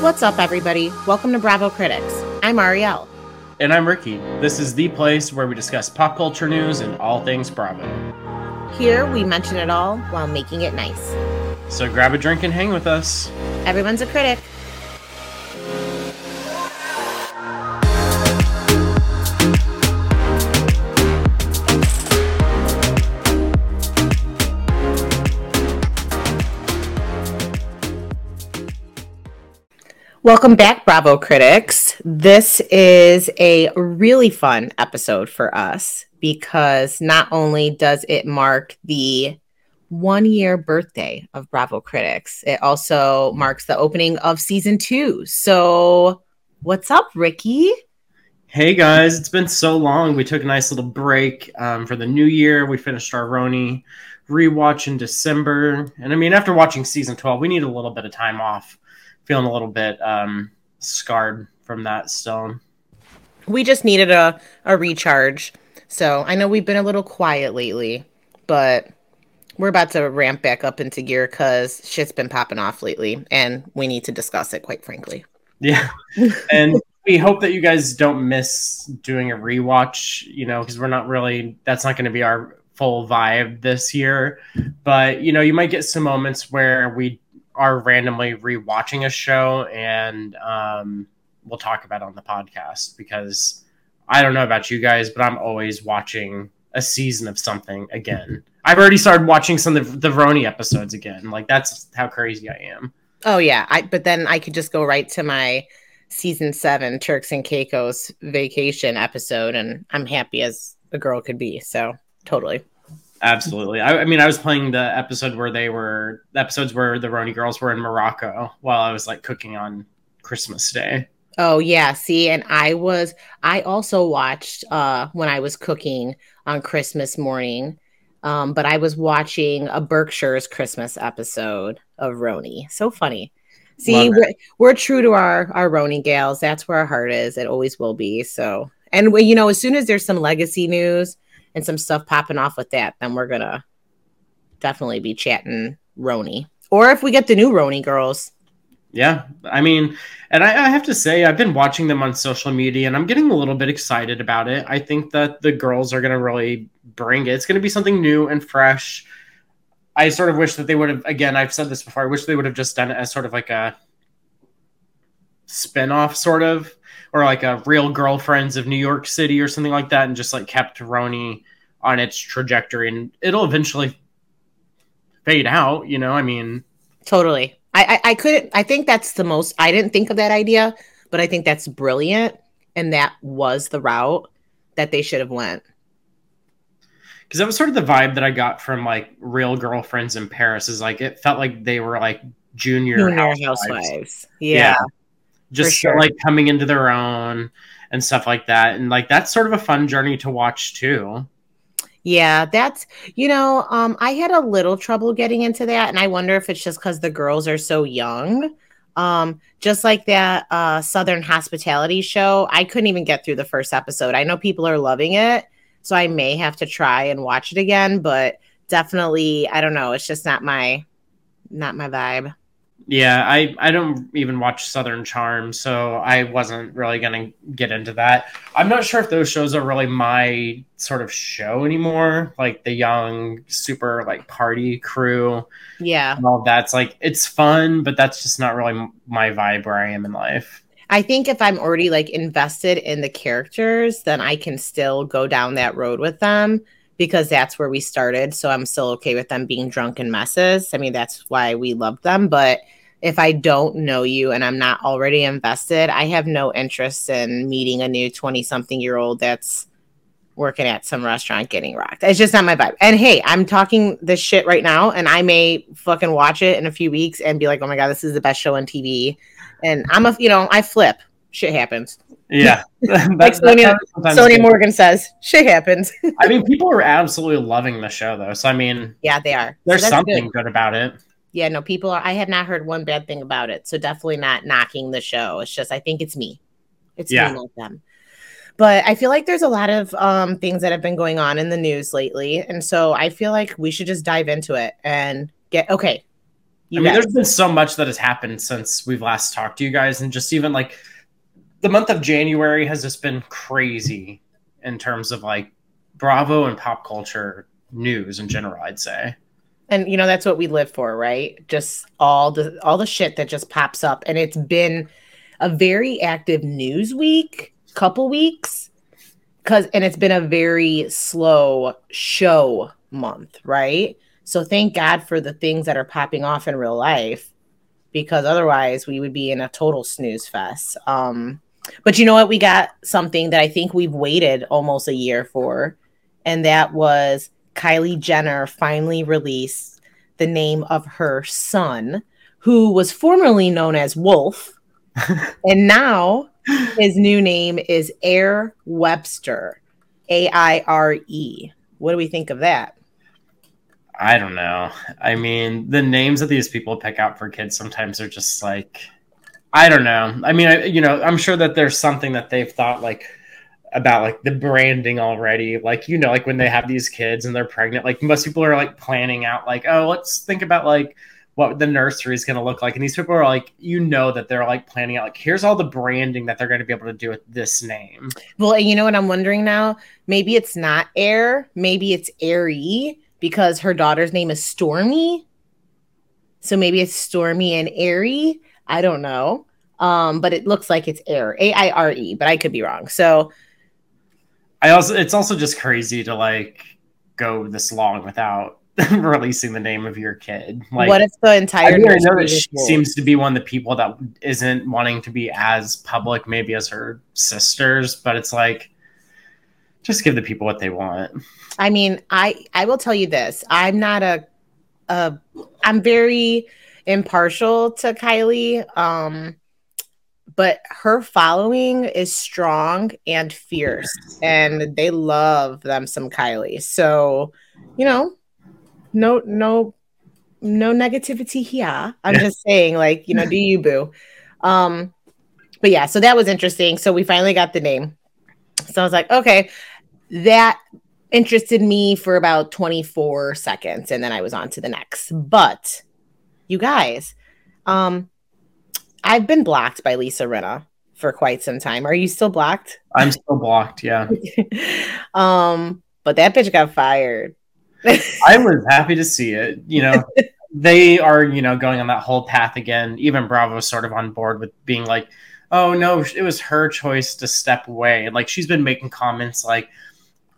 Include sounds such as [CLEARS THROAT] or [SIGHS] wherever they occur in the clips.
What's up, everybody? Welcome to Bravo Critics. I'm Arielle. And I'm Ricky. This is the place where we discuss pop culture news and all things Bravo. Here, we mention it all while making it nice. So grab a drink and hang with us. Everyone's a critic. Welcome back, Bravo critics. This is a really fun episode for us because not only does it mark the one year birthday of Bravo critics, it also marks the opening of season two. So, what's up, Ricky? Hey guys, it's been so long. We took a nice little break um, for the new year. We finished our RHONY rewatch in December. And I mean, after watching season 12, we need a little bit of time off feeling a little bit um, scarred from that still. We just needed a, a recharge. So I know we've been a little quiet lately, but we're about to ramp back up into gear because shit's been popping off lately and we need to discuss it, quite frankly. Yeah. [LAUGHS] and we hope that you guys don't miss doing a rewatch, you know, because we're not really, that's not going to be our full vibe this year. But, you know, you might get some moments where we are randomly rewatching a show and um, we'll talk about it on the podcast because I don't know about you guys, but I'm always watching a season of something again. [LAUGHS] I've already started watching some of the, the RHONY episodes again. Like that's how crazy I am. Oh yeah, I but then I could just go right to my season seven Turks and Caicos vacation episode, and I'm happy as a girl could be. So totally. Absolutely. I, I, mean, I was playing the episode where they were the episodes where the RHONY girls were in Morocco while I was like cooking on Christmas Day. Oh yeah, see, and I was I also watched uh when I was cooking on Christmas morning. Um, but I was watching a Berkshire's Christmas episode of RHONY. So funny. See, we're, we're, true to our our RHONY gals. That's where our heart is. It always will be. So, and we, you know, as soon as there's some legacy news, and some stuff popping off with that, then we're gonna definitely be chatting RHONY. Or if we get the new RHONY girls. Yeah, I mean, and I, I, have to say, I've been watching them on social media, and I'm getting a little bit excited about it. I think that the girls are gonna really bring it. It's gonna be something new and fresh. I sort of wish that they would have. Again, I've said this before. I wish they would have just done it as sort of like a spin-off sort of or like a real girlfriends of new york city or something like that and just like kept RHONY on its trajectory and it'll eventually fade out you know i mean totally I, I i couldn't i think that's the most i didn't think of that idea but i think that's brilliant and that was the route that they should have went because that was sort of the vibe that i got from like real girlfriends in paris is like it felt like they were like junior, junior housewives. housewives. Yeah. yeah just sure. like coming into their own and stuff like that. And like that's sort of a fun journey to watch too. Yeah, that's you know, um, I had a little trouble getting into that, and I wonder if it's just because the girls are so young. Um, just like that uh, Southern Hospitality show, I couldn't even get through the first episode. I know people are loving it, so I may have to try and watch it again. But definitely, I don't know. It's just not my not my vibe. Yeah, I, I don't even watch Southern Charm, so I wasn't really going to get into that. I'm not sure if those shows are really my sort of show anymore. Like the young, super like party crew. Yeah. And all that's like, it's fun, but that's just not really my vibe where I am in life. I think if I'm already like invested in the characters, then I can still go down that road with them because that's where we started. So I'm still okay with them being drunk and messes. I mean, that's why we love them. But if I don't know you and I'm not already invested, I have no interest in meeting a new 20 something year old that's working at some restaurant getting rocked. It's just not my vibe. And hey, I'm talking this shit right now and I may fucking watch it in a few weeks and be like, oh my God, this is the best show on TV. And I'm a, you know, I flip. Shit happens. Yeah. [LAUGHS] [LAUGHS] like Sonja, Sonja Morgan says, shit happens. I mean, people are absolutely loving the show though. So, I mean, yeah, they are. There's so something good. good about it yeah, no, people are, I have not heard one bad thing about it. So definitely not knocking the show. It's just, I think it's me. It's yeah. me, not them. But I feel like there's a lot of um, things that have been going on in the news lately. And so I feel like we should just dive into it and get, okay, You I mean, guys. there's been so much that has happened since we've last talked to you guys, and just even like the month of January has just been crazy in terms of like Bravo and pop culture news in general. I'd say. And you know that's what we live for, right? Just all the all the shit that just pops up, and it's been a very active news week, couple weeks, because and it's been a very slow show month, right? So thank God for the things that are popping off in real life because otherwise we would be in a total snooze fest. Um, but you know what? We got something that I think we've waited almost a year for, and that was Kylie Jenner finally released the name of her son, who was formerly known as Wolf, [LAUGHS] and now his new name is Aire Webster, A I R E. What do we think of that? I don't know. I mean, the names that these people pick out for kids sometimes are just like, I don't know. I mean, I, you know, I'm sure that there's something that they've thought like about like the branding already. Like, you know, like when they have these kids and they're pregnant, like most people are like planning out, like, oh, let's think about like what the nursery is going to look like. And these people are like, you know, that they're like planning out, like, here's all the branding that they're going to be able to do with this name. Well, you know what I'm wondering now? Maybe it's not Air, maybe it's Airy because her daughter's name is Stormi. So maybe it's Stormi and Airy. I don't know. Um, but it looks like it's Air, A I R E, but I could be wrong. So I also, it's also just crazy to like go this long without [LAUGHS] releasing the name of your kid. Like, what if the entire? I, mean, I know that she seems to be one of the people that isn't wanting to be as public, maybe as her sisters, but it's like, just give the people what they want. I mean, I I will tell you this. I'm not a a I'm very impartial to Kylie. Um but her following is strong and fierce and they love them some Kylie. So, you know, no no no negativity here. I'm just saying like, you know, do you boo. Um but yeah, so that was interesting. So we finally got the name. So I was like, okay, that interested me for about 24 seconds and then I was on to the next. But you guys, um I've been blocked by Lisa Rinna for quite some time. Are you still blocked? I'm still blocked, yeah. [LAUGHS] um but that bitch got fired. I was happy to see it. You know, [LAUGHS] they are, you know, going on that whole path again. Even Bravo's sort of on board with being like, "Oh no, it was her choice to step away." And like she's been making comments like,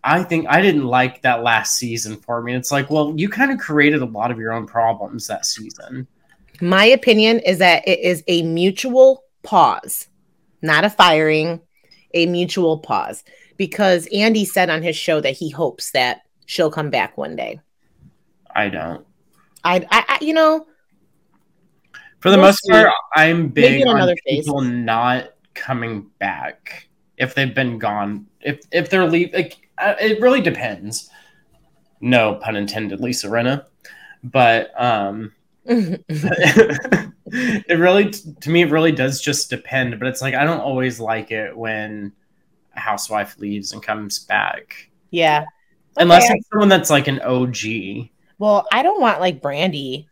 I think I didn't like that last season for me. It's like, well, you kind of created a lot of your own problems that season. My opinion is that it is a mutual pause, not a firing, a mutual pause. Because Andy said on his show that he hopes that she'll come back one day. I don't. I, I, I you know, for the we'll most see. part, I'm big on people not coming back if they've been gone. If if they're leave, like uh, it really depends. No pun intended, Lisa Rinna, but um, [LAUGHS] it really to me it really does just depend. But it's like I don't always like it when a housewife leaves and comes back. Yeah, unless okay. it's someone that's like an OG. Well, I don't want like Brandi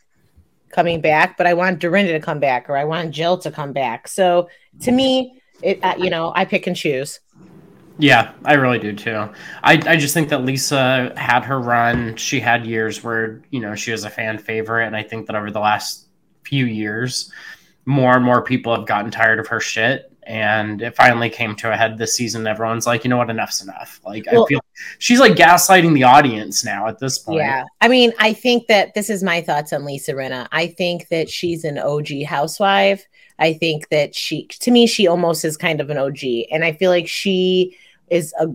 coming back, but I want Dorinda to come back or I want Jill to come back. So to me, it uh, you know I pick and choose. Yeah, I really do too. I, I just think that Lisa had her run. She had years where, you know, she was a fan favorite. And I think that over the last few years, more and more people have gotten tired of her shit. And it finally came to a head this season. Everyone's like, you know what, enough's enough. Like, well, I feel she's like gaslighting the audience now at this point. Yeah. I mean, I think that this is my thoughts on Lisa Rinna. I think that she's an OG housewife. I think that she, to me, she almost is kind of an OG. And I feel like she, is a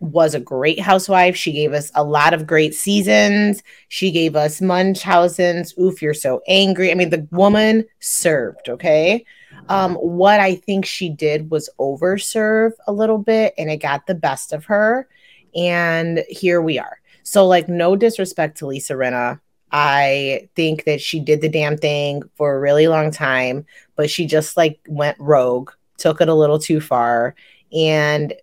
was a great housewife. She gave us a lot of great seasons. She gave us Munchausen's. Oof, you're so angry. I mean, the woman served, okay? Um, what I think she did was overserve a little bit and it got the best of her. And here we are. So, like, no disrespect to Lisa Rinna. I think that she did the damn thing for a really long time, but she just like went rogue, took it a little too far. And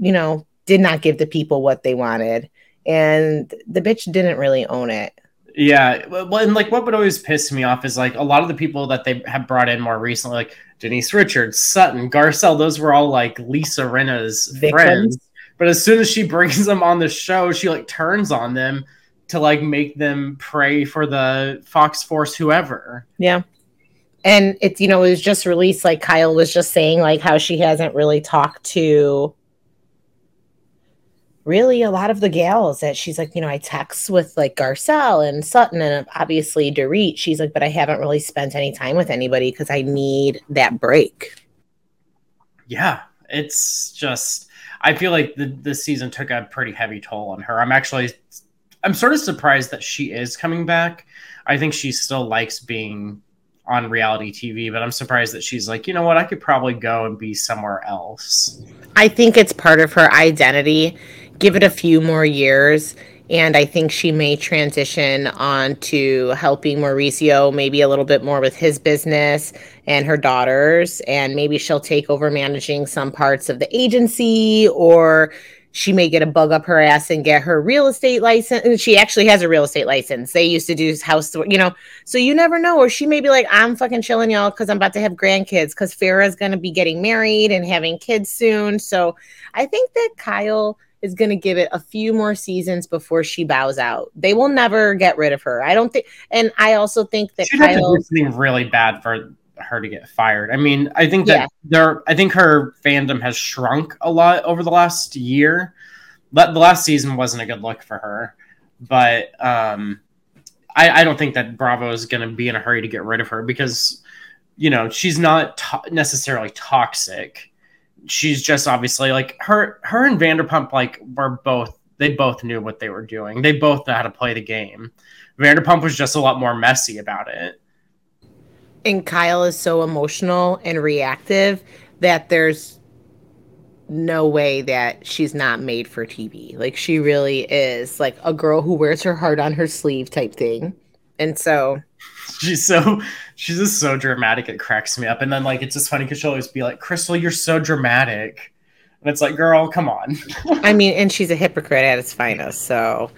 you know, did not give the people what they wanted. And the bitch didn't really own it. Yeah, well, and like what would always piss me off is like a lot of the people that they have brought in more recently, like Denise Richards, Sutton, Garcelle. Those were all like Lisa Rinna's Victims. friends. But as soon as she [LAUGHS] brings them on the show, she like turns on them to like make them pray for the Fox Force, whoever. Yeah. And it's, you know, it was just released, like Kyle was just saying, like how she hasn't really talked to really a lot of the gals that she's like, you know, I text with like Garcelle and Sutton and obviously Dorit. She's like, but I haven't really spent any time with anybody because I need that break. Yeah, it's just I feel like the the season took a pretty heavy toll on her. I'm actually I'm sort of surprised that she is coming back. I think she still likes being on reality TV, but I'm surprised that she's like, you know what, I could probably go and be somewhere else. I think it's part of her identity give it a few more years and I think she may transition on to helping Mauricio maybe a little bit more with his business and her daughters. And maybe she'll take over managing some parts of the agency, or she may get a bug up her ass and get her real estate license. She actually has a real estate license. They used to do house, you know, so you never know. Or she may be like, I'm fucking chilling, y'all, because I'm about to have grandkids, because Farrah's going to be getting married and having kids soon. So I think that Kyle is going to give it a few more seasons before she bows out. They will never get rid of her. I don't think, and I also think that she'd Kyle, have to do something really bad for her to get fired. I mean, I think that yeah. there, I think her fandom has shrunk a lot over the last year. But the last season wasn't a good look for her, but um, I, I don't think that Bravo is going to be in a hurry to get rid of her because, you know, she's not to- necessarily toxic she's just obviously like her her and Vanderpump like were both they both knew what they were doing. They both know how to play the game. Vanderpump was just a lot more messy about it. And Kyle is so emotional and reactive that there's no way that she's not made for TV. Like she really is like a girl who wears her heart on her sleeve type thing. And so [LAUGHS] she's so she's just so dramatic it cracks me up. And then like it's just funny because she'll always be like crystal you're so dramatic. And it's like girl come on. [LAUGHS] I mean and she's a hypocrite at its finest so.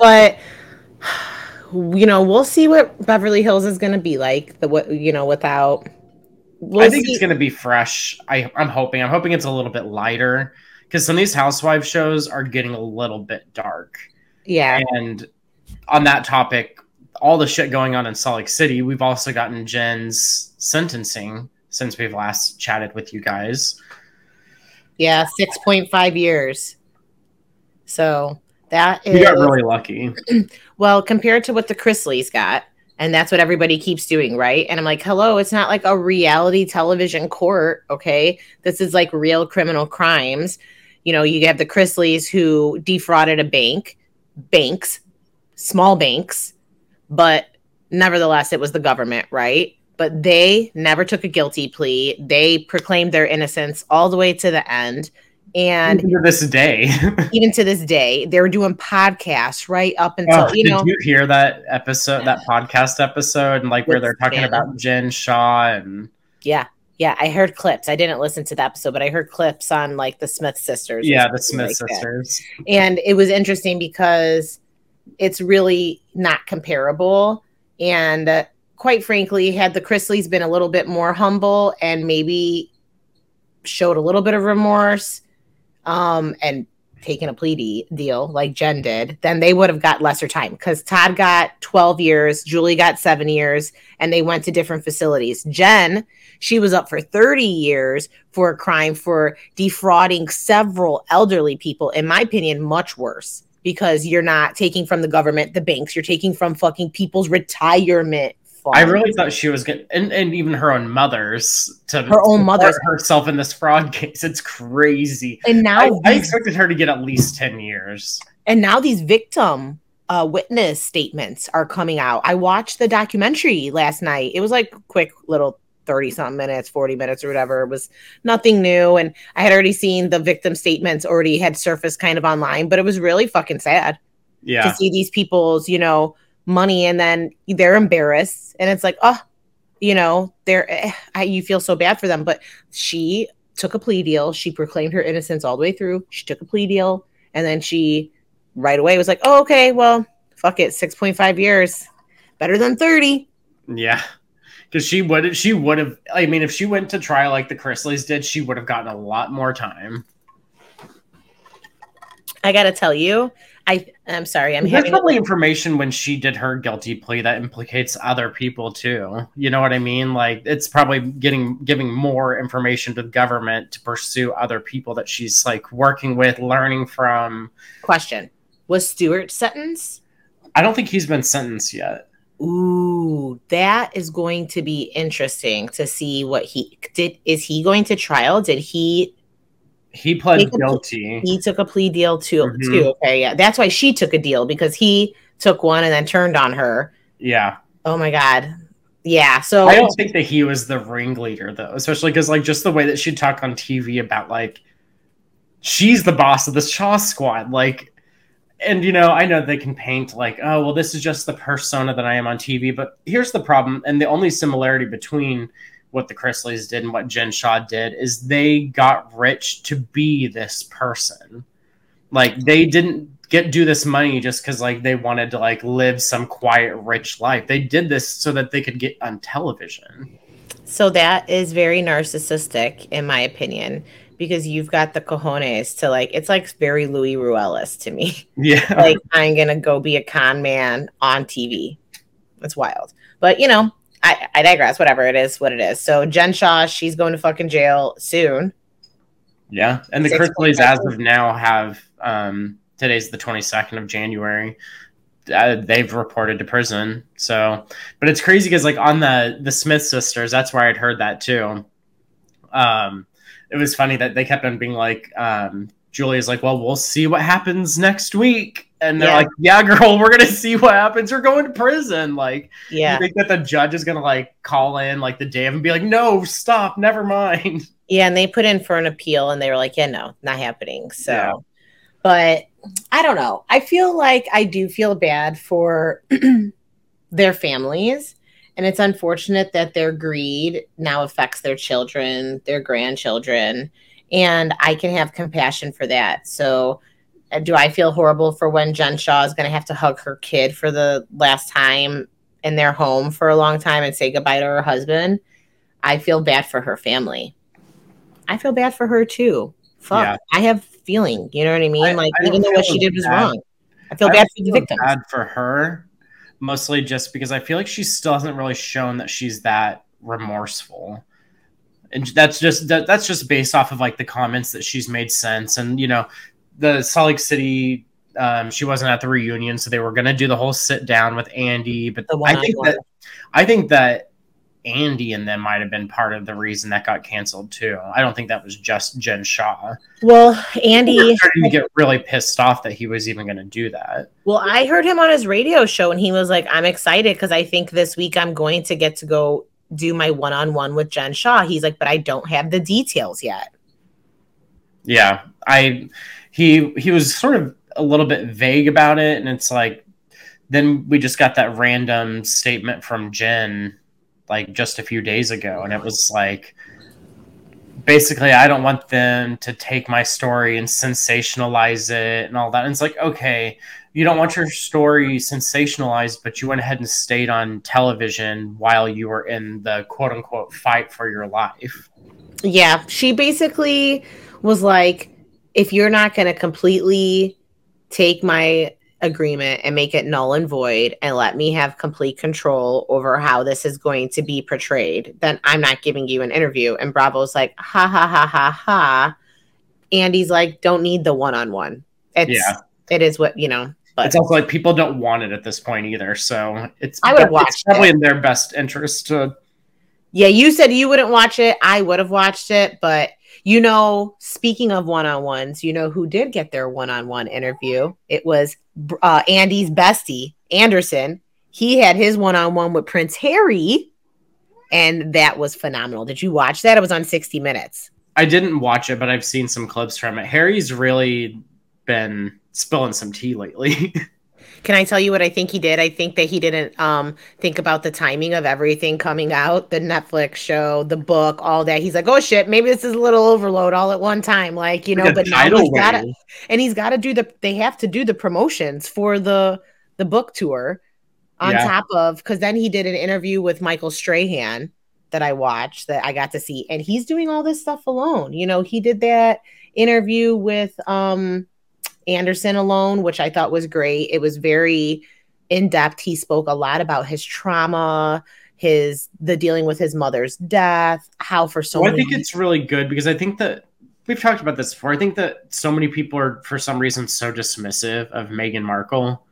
But you know we'll see what beverly hills is going to be like the what you know without we'll i think see. it's going to be fresh. I, i'm hoping i'm hoping it's a little bit lighter because some of these housewife shows are getting a little bit dark. Yeah. And on that topic all the shit going on in Salt Lake City, we've also gotten Jen's sentencing since we've last chatted with you guys. Yeah, 6.5 years. So that is. We got really lucky. [CLEARS THROAT] well, compared to what the Chrisleys got, and that's what everybody keeps doing, right? And I'm like, hello, it's not like a reality television court, okay? This is like real criminal crimes. You know, you have the Chrisleys who defrauded a bank, banks, small banks, but nevertheless, it was the government, right? But they never took a guilty plea. They proclaimed their innocence all the way to the end. And even to this day, [LAUGHS] even to this day, they were doing podcasts right up until oh, you know. Did you hear that episode, that podcast episode, and like where they're talking about Jen Shah and yeah, yeah, I heard clips. I didn't listen to the episode, but I heard clips on like the Smith sisters. Yeah, the Smith like sisters. That. And it was interesting because it's really not comparable. And uh, quite frankly, had the Chrisleys been a little bit more humble and maybe showed a little bit of remorse um, and taken a plea de- deal like Jen did, then they would have got lesser time because Todd got 12 years, Julie got seven years, and they went to different facilities. Jen, she was up for 30 years for a crime for defrauding several elderly people, in my opinion, much worse because you're not taking from the government, the banks, you're taking from fucking people's retirement. Funds. I really thought she was getting, and, and even her own mother's to her own mother herself in this fraud case. It's crazy. And now I, I expected her to get at least 10 years. And now these victim uh, witness statements are coming out. I watched the documentary last night. It was like quick little 30 something minutes, 40 minutes or whatever. It was nothing new. And I had already seen the victim statements already had surfaced kind of online, but it was really fucking sad. Yeah. To see these people's, you know, money and then they're embarrassed. And it's like, oh, you know, they're, eh, you feel so bad for them. But she took a plea deal. She proclaimed her innocence all the way through. She took a plea deal. And then she right away was like, oh, okay, well, fuck it, six point five years, better than thirty. Yeah, because she would she would have. I mean, if she went to trial like the Chrisleys did, she would have gotten a lot more time. I gotta tell you, I I'm sorry, I'm There's having probably information when she did her guilty plea that implicates other people too. You know what I mean? Like it's probably getting giving more information to the government to pursue other people that she's like working with, learning from. question. Was Stuart sentenced? I don't think he's been sentenced yet. Ooh, that is going to be interesting to see what he did. Is he going to trial? Did he He pled guilty. he took a plea deal too Mhm. too okay yeah that's why she took a deal because he took one and then turned on her Yeah. oh my god yeah so I don't think that he was the ringleader though, especially because like just the way that she talked on TV about like she's the boss of the Shah Squad, like, and you know I know they can paint like oh well this is just the persona that I am on TV, but here's the problem, and the only similarity between what the Chrisleys did and what Jen Shah did is they got rich to be this person, like they didn't get do this money just because like they wanted to like live some quiet rich life. They did this so that they could get on television. So that is very narcissistic in my opinion because you've got the cojones to like it's like very luis ruelas to me. [LAUGHS] Yeah. [LAUGHS] Like i'm gonna go be a con man on tv it's wild. But you know I, I digress. Whatever. It is what it is. So jen shah she's going to fucking jail soon. Yeah. And the Chrisleys as of now have um today's the 22nd of january. Uh, they've reported to prison. So but it's crazy because like on the the smith sisters that's where i'd heard that too. Um it was funny that they kept on being like um julia's like well we'll see what happens next week and they're Yeah. like yeah girl [LAUGHS] we're gonna see what happens you're going to prison like yeah You think that the judge is gonna like call in like the day of and be like, no, stop, never mind. [LAUGHS] Yeah, and they put in for an appeal and they were like, yeah, no, not happening. So, Yeah. but I don't know. I feel like I do feel bad for [CLEARS THROAT] their families. And it's unfortunate that their greed now affects their children, their grandchildren. And I can have compassion for that. So, uh, do I feel horrible for when Jen Shah is going to have to hug her kid for the last time in their home for a long time and say goodbye to her husband? I feel bad for her family. I feel bad for her too. Fuck. Yeah. I have feeling. You know what I mean? I- like I even though what she did was bad. wrong. I feel I bad for the feel victims. Bad for her, mostly just because I feel like she still hasn't really shown that she's that remorseful. And that's just that, that's just based off of like the comments that she's made since, and you know, the Salt Lake City. Um, she wasn't at the reunion, so they were going to do the whole sit down with Andy. But The I think that I think that Andy and them might have been part of the reason that got canceled too. I don't think that was just Jen Shah. Well, Andy, were starting to get really pissed off that he was even going to do that. well, I heard him on his radio show and he was like, I'm excited because I think this week I'm going to get to go do my one on one with Jen Shah. He's like, but I don't have the details yet. Yeah, I he he was sort of a little bit vague about it, and it's like then we just got that random statement from Jen like just a few days ago, and it was like basically I don't want them to take my story and sensationalize it and all that. And it's like okay. You don't want your story sensationalized, but you went ahead and stayed on television while you were in the quote unquote fight for your life. Yeah, she basically was like, if you're not going to completely take my agreement and make it null and void and let me have complete control over how this is going to be portrayed, then I'm not giving you an interview. And Bravo's like, ha ha ha ha ha. Andy's like, don't need the one on one. It's, Yeah. it is what, you know, but it's also like people don't want it at this point either. So it's I would've it's watched probably it. in their best interest to Yeah, you said you wouldn't watch it. I would have watched it, but you know, speaking of one-on-ones, you know who did get their one-on-one interview? It was uh, Andy's bestie, Anderson. He had his one-on-one with Prince Harry, and that was phenomenal. Did you watch that? It was on 60 Minutes. I didn't watch it, but I've seen some clips from it. Harry's really been spilling some tea lately. [LAUGHS] Can I tell you what I think he did? I think that he didn't um think about the timing of everything coming out, the Netflix show, the book, all that. He's like, "Oh shit, maybe this is a little overload all at one time." Like, you know, but now he's got to and he's got to do the they have to do the promotions for the the book tour on Yeah. top of because then he did an interview with Michael Strahan that I watched that I got to see, and he's doing all this stuff alone. You know, he did that interview with um Anderson alone, which I thought was great. It was very in depth. He spoke a lot about his trauma, his the dealing with his mother's death, how for so Well, I think it's really good because I think that we've talked about this before. I think that so many people are, for some reason, so dismissive of Meghan Markle.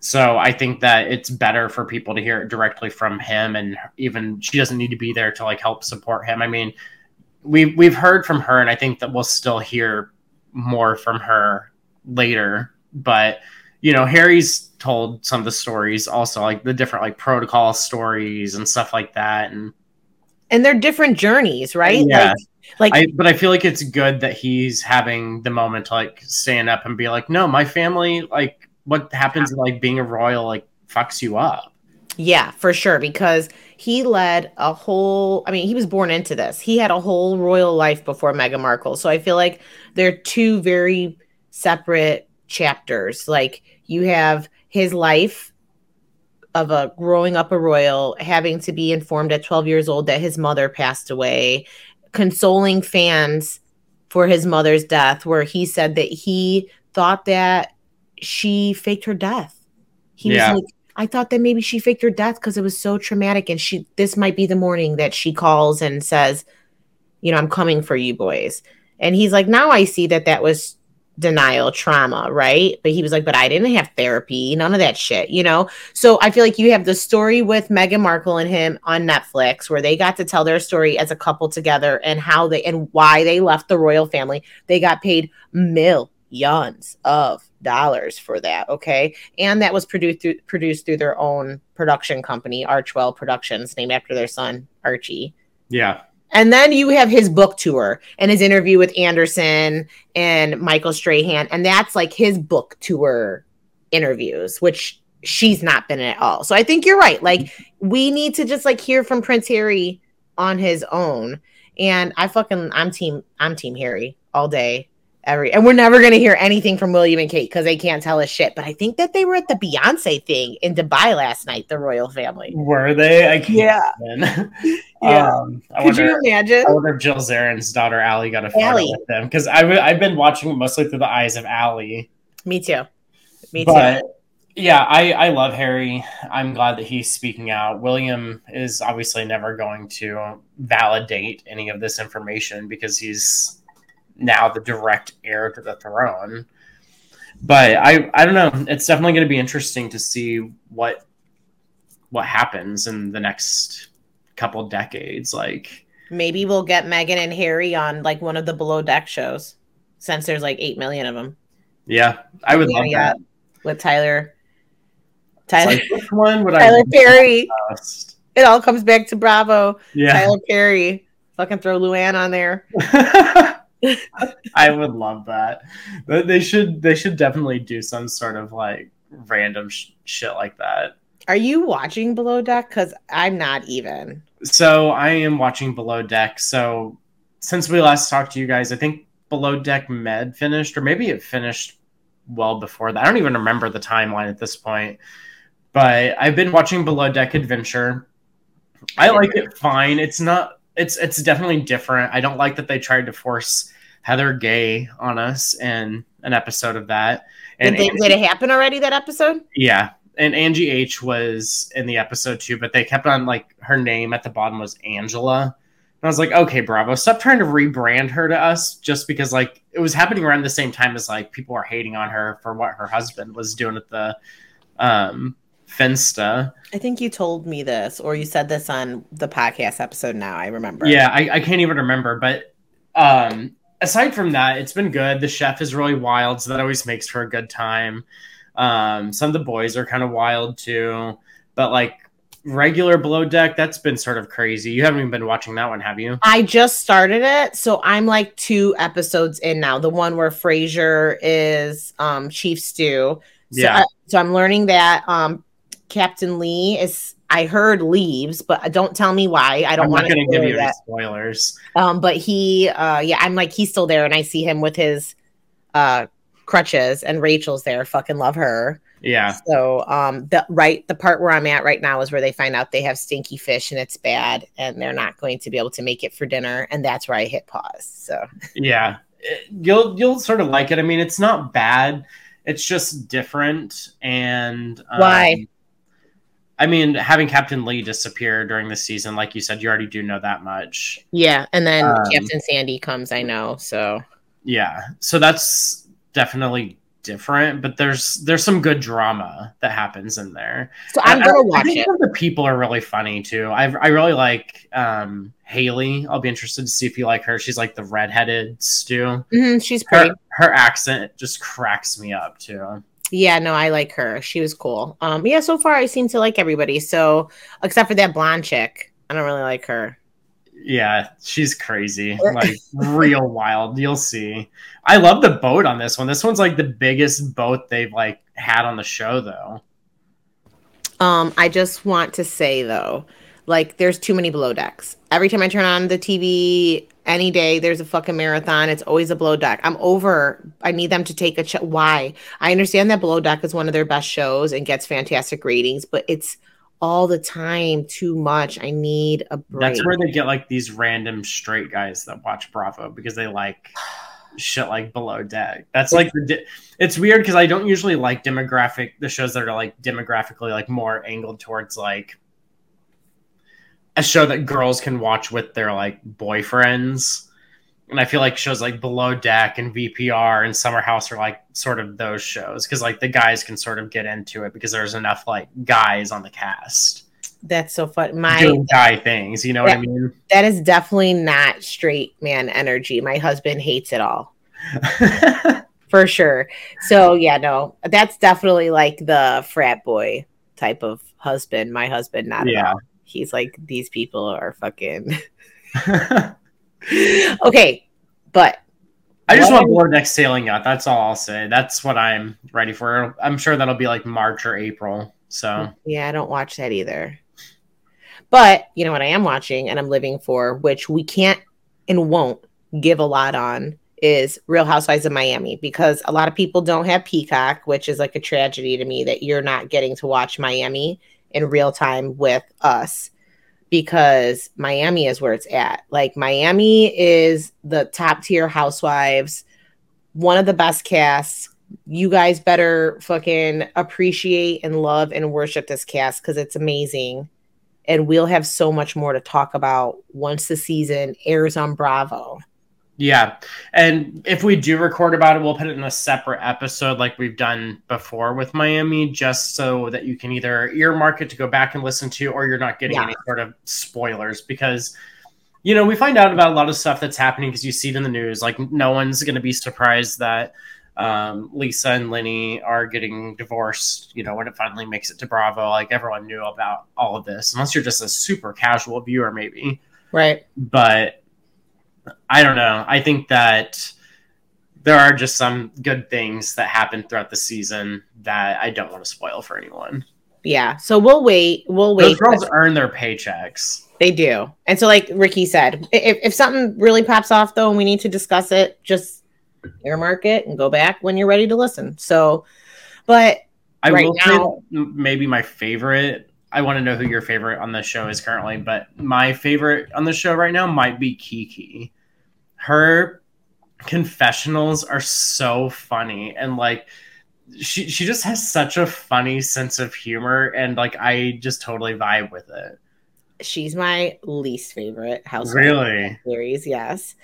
So I think that it's better for people to hear it directly from him, and even she doesn't need to be there to like help support him. I mean, we've we've heard from her, and I think that we'll still hear more from her later. But you know, Harry's told some of the stories also, like the different like protocol stories and stuff like that, and and they're different journeys, right? Yeah. Like, like I, but I feel like it's good that he's having the moment to like stand up and be like, no, my family, like what happens like being a royal, like fucks you up. Yeah, for sure. Because he led a whole, I mean, he was born into this. He had a whole royal life before Meghan Markle. So I feel like they're two very separate chapters. Like you have his life of a growing up a royal, having to be informed at 12 years old that his mother passed away, consoling fans for his mother's death, where he said that he thought that she faked her death. He Yeah. was like, I thought that maybe she faked her death because it was so traumatic, and she this might be the morning that she calls and says, you know, I'm coming for you boys. And he's like, now I see that that was denial trauma, right? But he was like, but I didn't have therapy, none of that shit, you know? So I feel like you have the story with Meghan Markle and him on Netflix where they got to tell their story as a couple together and how they and why they left the royal family. They got paid millions of dollars for that, okay? And that was produced through produced through their own production company, Archewell Productions, named after their son, Archie. Yeah. And then you have his book tour and his interview with Anderson and Michael Strahan. And that's like his book tour interviews, which she's not been in at all. So I think you're right. Like, we need to just like hear from Prince Harry on his own. And I fucking, I'm team, I'm team Harry all day. Every and we're never gonna hear anything from William and Kate because they can't tell us shit. But I think that they were at the Beyonce thing in Dubai last night, the royal family. Were they? I can't. Yeah. [LAUGHS] Yeah. Um, I Could wonder, you imagine? I wonder if Jill Zarin's daughter Allie got a photo with them because I've I've been watching it mostly through the eyes of Allie. Me too. Me too. Yeah, I, I love Harry. I'm glad that he's speaking out. William is obviously never going to validate any of this information because he's now the direct heir to the throne. But I, I don't know. It's definitely going to be interesting to see what what happens in the next couple decades. Like, Maybe we'll get Meghan and Harry on like one of the below deck shows, since there's like eight million of them. yeah, I would Yeah, love yeah. that. With Tyler, Tyler, like, which one would I Tyler Perry. trust? It all comes back to Bravo. Yeah. Tyler Perry. Fucking throw Luann on there. [LAUGHS] I would love that. But They should they should definitely do some sort of like random sh- shit like that. Are you watching Below Deck? Because I'm not even. So I am watching Below Deck. So since we last talked to you guys, I think Below Deck Med finished, or maybe it finished well before that. I don't even remember the timeline at this point. But I've been watching Below Deck Adventure. I like it fine. It's not. It's it's definitely different. I don't like that they tried to force Heather Gay on us in an episode of that. Did, they, did it happen already? That episode? Yeah, and Angie H was in the episode too, but they kept on like her name at the bottom was Angela. And I was like, okay, Bravo, stop trying to rebrand her to us just because like it was happening around the same time as like people were hating on her for what her husband was doing at the um Finsta. I think you told me this, or you said this on the podcast episode. Now I remember. Yeah, I, I can't even remember, but um aside from that, it's been good. The chef is really wild, so that always makes for a good time. Um, some of the boys are kind of wild too, but like regular below deck, that's been sort of crazy. You haven't even been watching that one, have you? I just started it, so I'm like two episodes in now. The one where Fraser is um Chief Stew. So, Yeah. I- so I'm learning that um Captain Lee is. I heard leaves, but don't tell me why. I don't want to give you spoilers. Um, but he, uh, yeah, I'm like he's still there, and I see him with his uh crutches, and Rachel's there. Fucking love her. Yeah. So um the right the part where I'm at right now is where they find out they have stinky fish and it's bad and they're not going to be able to make it for dinner and that's where I hit pause. So Yeah. You'll you'll sort of like it. I mean, it's not bad. It's just different and um, Why? I mean, having Captain Lee disappear during the season, like you said, you already do know that much. yeah, and then Um, Captain Sandy comes, I know. So Yeah. So that's definitely different, but there's there's some good drama that happens in there. so I'm gonna I watch think it. the people are really funny too. I I really like um Haleigh. I'll be interested to see if you like her. She's like the redheaded stew. Mhm, she's pretty. Her, her accent just cracks me up too. Yeah, no, I like her. She was cool. Um, yeah, so far I seem to like everybody. So except for that blonde chick, I don't really like her. Yeah, she's crazy. [LAUGHS] Like real wild. You'll see. I love the boat on this one. This one's like the biggest boat they've like had on the show though. Um, I just want to say though, like there's too many below decks. Every time I turn on the TV, any day there's a fucking marathon. It's always a below deck. I'm over. I need them to take a ch- why. I understand that below deck is one of their best shows and gets fantastic ratings, but it's all the time too much. I need a break. That's where they get like these random straight guys that watch Bravo because they like [SIGHS] shit like below deck. That's like the di- it's weird because I don't usually like demographic the shows that are like demographically like more angled towards like a show that girls can watch with their like boyfriends. And I feel like shows like Below Deck and VPR and Summer House are like sort of those shows because like the guys can sort of get into it because there's enough like guys on the cast That's so fun. My doing guy things. You know what I mean? that is definitely not straight man energy. My husband hates it all. [LAUGHS] for sure. So yeah, no, that's definitely like the frat boy type of husband. My husband, not at Yeah. He's like these people are fucking [LAUGHS] [LAUGHS] okay, but I just What? want Below Deck sailing yacht. That's all I'll say. That's what I'm ready for. I'm sure that'll be like March or April. So yeah, I don't watch that either. But you know what I am watching and I'm living for, which we can't and won't give a lot on, is Real Housewives of Miami because a lot of people don't have Peacock, which is like a tragedy to me that you're not getting to watch Miami in real time with us because Miami is where it's at. Like Miami is the top tier housewives, one of the best casts. You guys better fucking appreciate and love and worship this cast because it's amazing. And we'll have so much more to talk about once the season airs on Bravo. Yeah. And if we do record about it, we'll put it in a separate episode like we've done before with Miami, just so that you can either earmark it to go back and listen to, or you're not getting Yeah. any sort of spoilers because you know, we find out about a lot of stuff that's happening because you see it in the news. Like, no one's going to be surprised that um, Lisa and Lenny are getting divorced, you know, when it finally makes it to Bravo. Like, everyone knew about all of this, unless you're just a super casual viewer, maybe. Right. But I don't know. I think that there are just some good things that happen throughout the season that I don't want to spoil for anyone. Yeah. So we'll wait. We'll wait. Those girls earn their paychecks. They do. And so, like Ricky said, if, if something really pops off though and we need to discuss it, just earmark it and go back when you're ready to listen. So, but I Right will now- maybe my favorite. I want to know who your favorite on the show is currently, but my favorite on the show right now might be Kiki. Her confessionals are so funny and like she she just has such a funny sense of humor and like I just totally vibe with it. she's my least favorite house Really? series. Yes.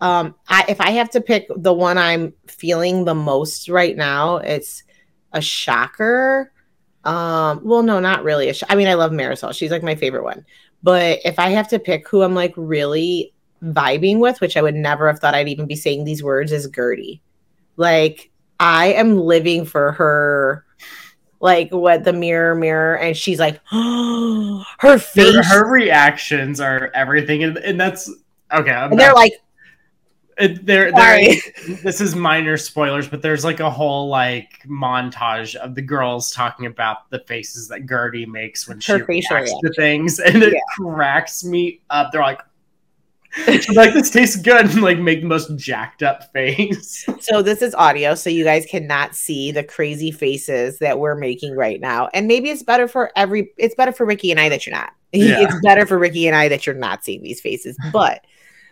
Um, I, if I have to pick the one I'm feeling the most right now, it's a shocker. Um, well, no, not really. I mean, I love Marysol. She's like my favorite one. But if I have to pick who I'm like really vibing with, which I would never have thought I'd even be saying these words, is Guerdy. Like, I am living for her. Like what the mirror, mirror, and she's like, [GASPS] her face. Her, her reactions are everything and, and that's okay. I'm and they're like, it, they're, this is minor spoilers, but there's like a whole like montage of the girls talking about the faces that Guerdy makes when she Her facial reacts to things, and it Yeah. cracks me up. They're like, [LAUGHS] She's like, this tastes good, and like make the most jacked up face. So this is audio, so you guys cannot see the crazy faces that we're making right now. And maybe it's better for every it's better for Ricky and I that you're not. [LAUGHS] Yeah. It's better for Ricky and I that you're not seeing these faces. But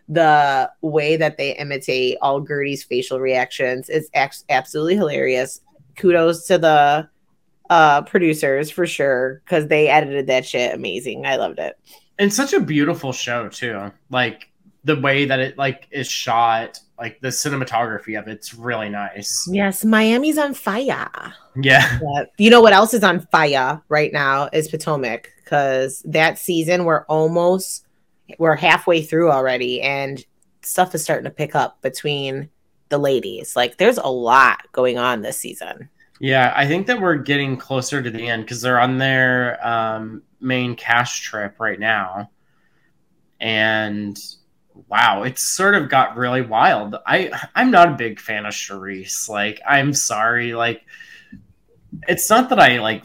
the way that they imitate all Guerdy's facial reactions is ex- absolutely hilarious. Kudos to the uh producers for sure because they edited that shit amazing. I loved it. and such a beautiful show too like the way that it like is shot like the cinematography of it's really nice Yes, Miami's on fire. yeah [LAUGHS] But you know what else is on fire right now is Potomac because that season we're almost we're halfway through already and stuff is starting to pick up between the ladies. Like there's a lot going on this season. yeah i think that we're getting closer to the end because they're on their um, main cash trip right now and wow it's sort of got really wild i i'm not a big fan of Charisse. like i'm sorry like it's not that i like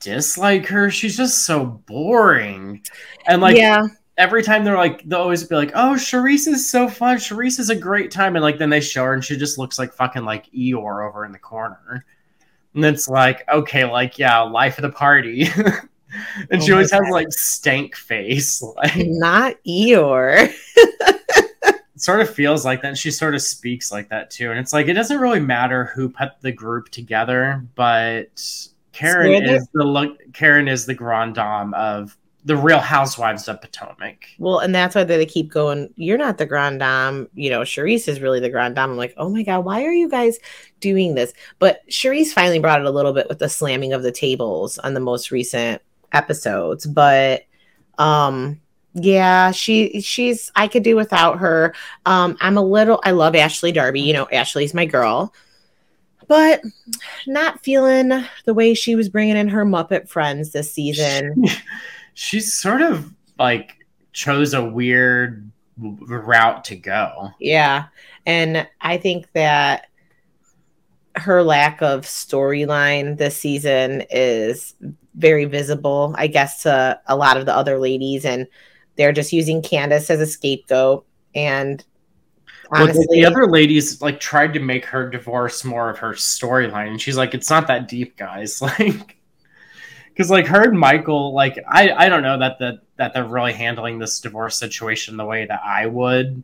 dislike her she's just so boring and like yeah, every time they're like they'll always be like oh Charisse is so fun. Charisse is a great time. And like then they show her and she just looks like fucking like Eeyore over in the corner. And it's like okay like yeah life of the party. [LAUGHS] And Oh she always my has like stank face [LAUGHS] like [LAUGHS] not Eeyore. sort of feels like that and she sort of speaks like that too. And it's like it doesn't really matter who put the group together but Karen Swear is the look Karen is the grand dame of the real housewives of Potomac Well, and that's why they keep going. You're not the grand dame. You know, Charisse is really the grand dame. I'm like, oh my god, why are you guys doing this? But Charisse finally brought it a little bit with the slamming of the tables on the most recent episodes. But um, yeah, she she's I could do without her. Um, I'm a little. I love Ashley Darby. You know, Ashley's my girl. But not feeling the way she was bringing in her Muppet friends this season. [LAUGHS] she's sort of like chose a weird route to go. Yeah. And I think that her lack of storyline this season is very visible, I guess, to a lot of the other ladies. And they're just using Candace as a scapegoat. And Well, the- honestly, the other ladies like tried to make her divorce more of her storyline, and she's like, "It's not that deep, guys." [LAUGHS] Like, because like her and Michael, like I I don't know that the that they're really handling this divorce situation the way that I would,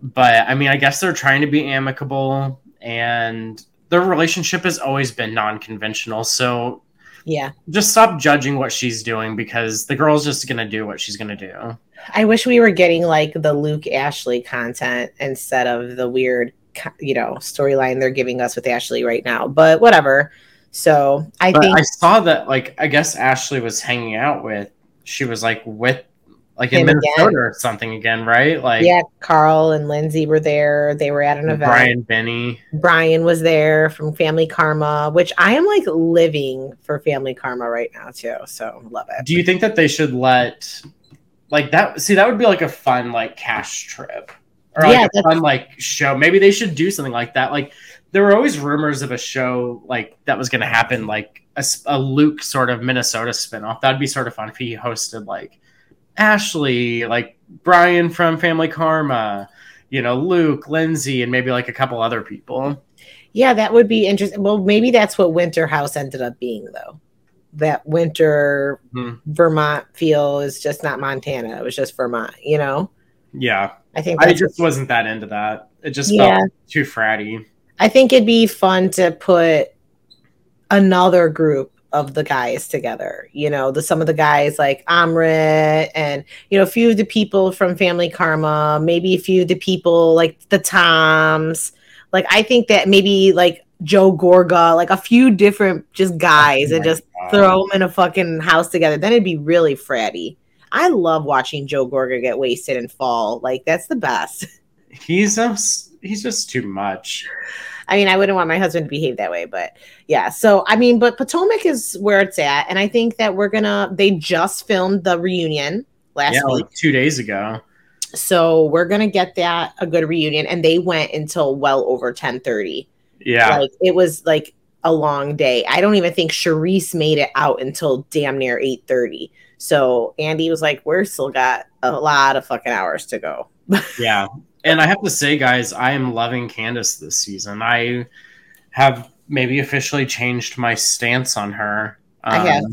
but I mean, I guess they're trying to be amicable, and their relationship has always been non-conventional. So yeah. just stop judging what she's doing because the girl's just gonna do what she's gonna do. I wish we were getting like the Luke Ashley content instead of the weird, you know, storyline they're giving us with Ashley right now. But whatever. So I But think I saw that like I guess Ashley was hanging out with she was like with like in Him again. Minnesota or something again, right? Like yeah, Carl and Lindsay were there. They were at an event. Brian Benni. Brian was there from Family Karma, which I am like living for Family Karma right now too. So love it. Do you think that they should let like that see that would be like a fun like cash trip or like Yeah, a fun like show. Maybe they should do something like that. Like there were always rumors of a show like that was going to happen like a Luke sort of Minnesota spinoff. That'd be sort of fun if he hosted like Ashley, like Brian from Family Karma, you know, Luke, Lindsay, and maybe like a couple other people. Yeah, that would be interesting. Well, maybe that's what Winter House ended up being though. That winter Hmm. Vermont feel is just not Montana. It was just Vermont, you know? Yeah, I think I just wasn't that into that. It just Yeah. felt too fratty. I think it'd be fun to put another group of the guys together. You know, the some of the guys like Amrit and you know a few of the people from Family Karma, maybe a few of the people like the Toms. Like I think that maybe like Joe Gorga, like a few different just guys, Oh and just God. throw them in a fucking house together. Then it'd be really fratty. I love watching Joe Gorga get wasted and fall. Like that's the best. He's just he's just too much. I mean, I wouldn't want my husband to behave that way, but yeah. So, I mean, but Potomac is where it's at. And I think that we're going to, they just filmed the reunion last yeah, week. like two days ago. So we're going to get that a good reunion. And they went until well over 1030. Yeah, Like it was like a long day. I don't even think Charisse made it out until damn near 830. So Andy was like, "We're still got a lot of fucking hours to go." [LAUGHS] yeah, and I have to say, guys, I am loving Candace this season. I have maybe officially changed my stance on her. Um, I have.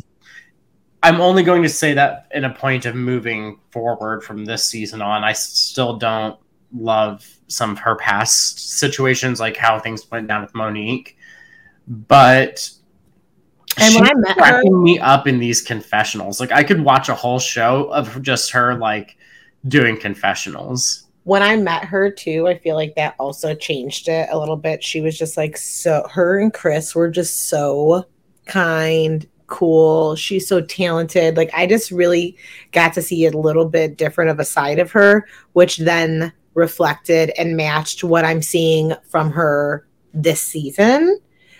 I'm only going to say that in a point of moving forward from this season on. I still don't love some of her past situations, like how things went down with Monique. But and when I met her, me up in these confessionals. Like I could watch a whole show of just her like doing confessionals. When I met her too, I feel like that also changed it a little bit. She was just like so her and Chris were just so kind, cool. She's so talented. Like I just really got to see a little bit different of a side of her, which then reflected and matched what I'm seeing from her this season.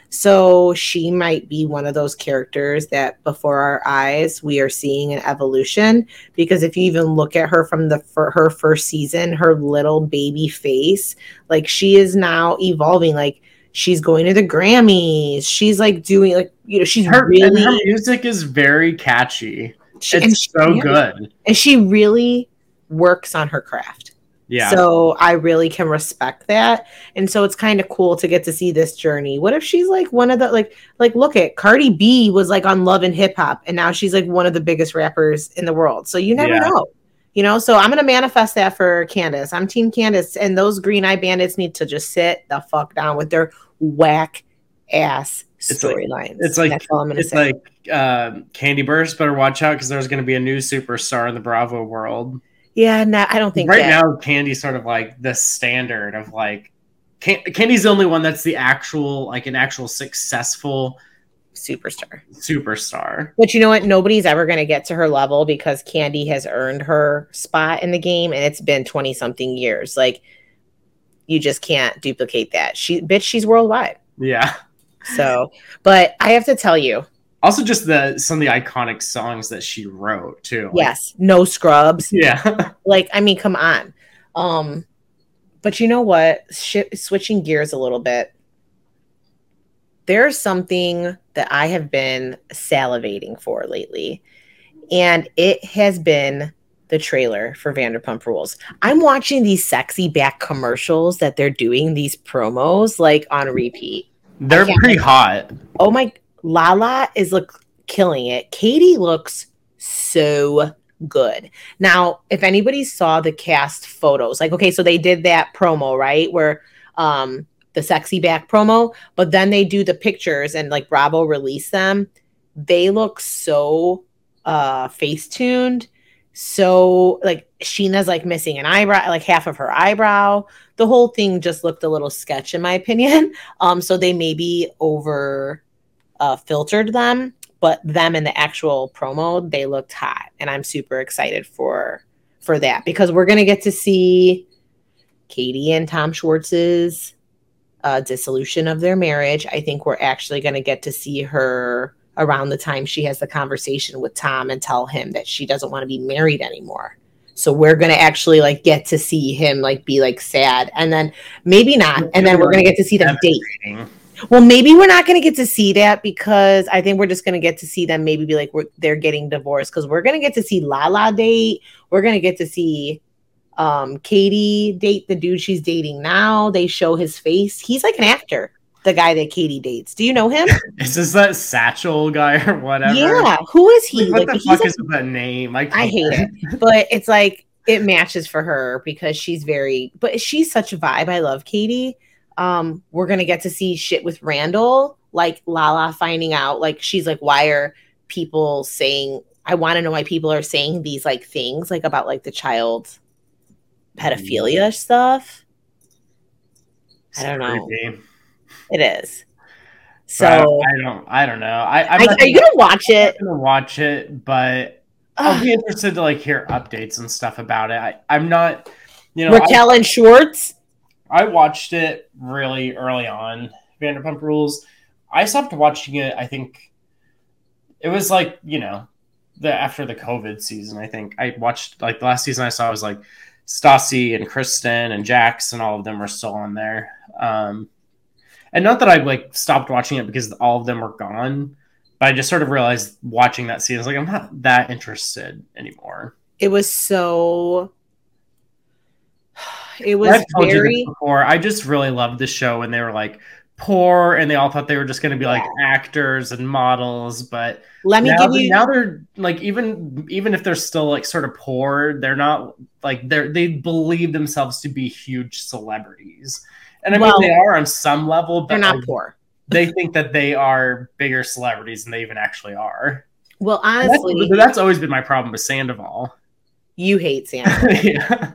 So she might be one of those characters that before our eyes we are seeing an evolution because if you even look at her from the for her first season, her little baby face, like she is now evolving like she's going to the Grammys. She's like doing like you know she's her, really her music is very catchy. She, it's so good. And she really works on her craft. Yeah. So I really can respect that. And so it's kind of cool to get to see this journey. What if she's like one of the like like look at Cardi B was like on Love and Hip Hop and now she's like one of the biggest rappers in the world. So you never yeah. know. You know, so I'm gonna manifest that for Candace. I'm team Candace, and those green eye bandits need to just sit the fuck down with their whack ass storylines. It's like, all I'm it's say. like uh, Kandi Burruss better watch out because there's gonna be a new superstar in the Bravo world. Yeah, no, I don't think right that. now Kandi's sort of like the standard of like Kandi's the only one that's the actual like an actual successful superstar. Superstar. But you know what? Nobody's ever going to get to her level because Kandi has earned her spot in the game and it's been 20 something years. Like you just can't duplicate that. She bitch she's worldwide. Yeah. So, but I have to tell you, also just the some of the iconic songs that she wrote too. Like, yes, no scrubs. Yeah, [LAUGHS] like I mean, come on. Um, but you know what? Sh- switching gears a little bit. There's something that I have been salivating for lately, and it has been the trailer for Vanderpump Rules. I'm watching these sexy back commercials that they're doing these promos like on repeat. They're pretty hot. Oh my Lala is look killing it. Katie looks so good. Now, if anybody saw the cast photos, like okay, so they did that promo, right? Where um the sexy back promo, but then they do the pictures and like Bravo release them. They look so uh face tuned. So like Scheana's like missing an eyebrow, like half of her eyebrow. The whole thing just looked a little sketch in my opinion. [LAUGHS] Um, so they maybe over uh, filtered them, but them in the actual promo, they looked hot, and I'm super excited for for that because we're gonna get to see Katie and Tom Schwartz's uh, dissolution of their marriage. I think we're actually gonna get to see her around the time she has the conversation with Tom and tell him that she doesn't want to be married anymore. So we're gonna actually like get to see him like be like sad, and then maybe not, and then we're gonna get to see them date. Well, maybe we're not going to get to see that because I think we're just going to get to see them maybe be like they're getting divorced because we're going to get to see Lala date. We're going to get to see um, Katie date the dude she's dating now. They show his face. He's like an actor, the guy that Katie dates. Do you know him? [LAUGHS] is this that Satchel guy or whatever? Yeah. Who is he? Like, what like, the fuck is that name? I, I hate it. [LAUGHS] But it's like it matches for her because she's very, but she's such a vibe. I love Katie um, we're gonna get to see shit with Randall, like Lala finding out, like she's like, why are people saying? I want to know why people are saying these like things, like about like the child pedophilia stuff. I don't know. It is. So I don't. I don't know. I, I are you gonna watch it? I'm gonna watch it, but I'll be interested to like hear updates and stuff about it. I, I'm not. You know, Raquel I, and Schwartz. I watched it really early on, Vanderpump Rules. I stopped watching it. I think it was like you know the after the COVID season. I think I watched like the last season I saw was like Stassi and Kristen and Jax and all of them were still on there. Um, and not that I like stopped watching it because all of them were gone, But I just sort of realized watching that scene, I was like, I'm not that interested anymore. It was so. It was I've told you this before. I just really loved the show when they were like poor and they all thought they were just going to be like actors and models, but Let me now, give you. now they're like even even if they're still like sort of poor, they're not like they're they believe themselves to be huge celebrities. And I Well, mean they are on some level, but they're not like, poor. they think that they are bigger celebrities than they even actually are. Well, honestly, that's always been my problem with Sandoval. you hate sandoval [LAUGHS] yeah.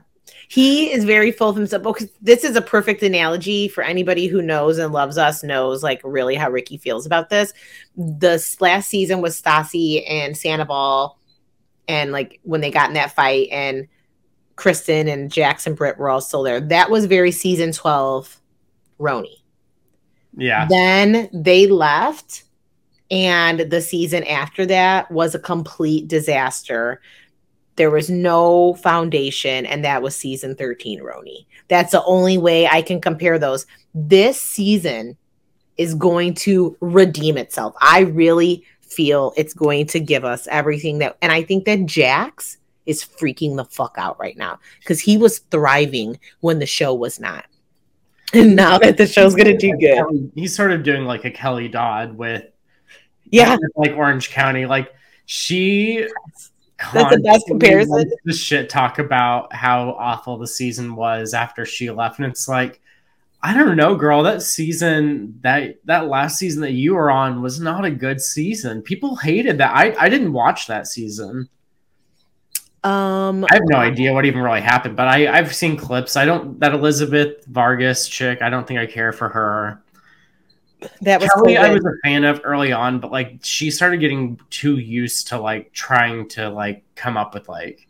He is very full of himself. Oh, because this is a perfect analogy for anybody who knows and loves us, knows like really how Ricky feels about this. The last season was Stassi and Sandoval, and like when they got in that fight, and Kristen and Jackson Britt were all still there. That was very season 12 RHONY. Yeah. Then they left, and the season after that was a complete disaster. There was no foundation, and that was season 13, RHONY. That's the only way I can compare those. This season is going to redeem itself. I really feel it's going to give us everything that, and I think that Jax is freaking the fuck out right now because he was thriving when the show was not. [LAUGHS] And now that the show's going to do good. He's sort of doing like a Kelly Dodd with Yeah. like Orange County. Like she That's the best comparison. to shit talk about how awful the season was after she left, and it's like, I don't know, girl. That season, that that last season that you were on was not a good season. People hated that. I I didn't watch that season. Um, I have no idea what even really happened, but I I've seen clips. I don't that Elizabeth Vargas chick. I don't think I care for her. That was Kelly, I was a fan of early on, but like she started getting too used to like trying to like come up with like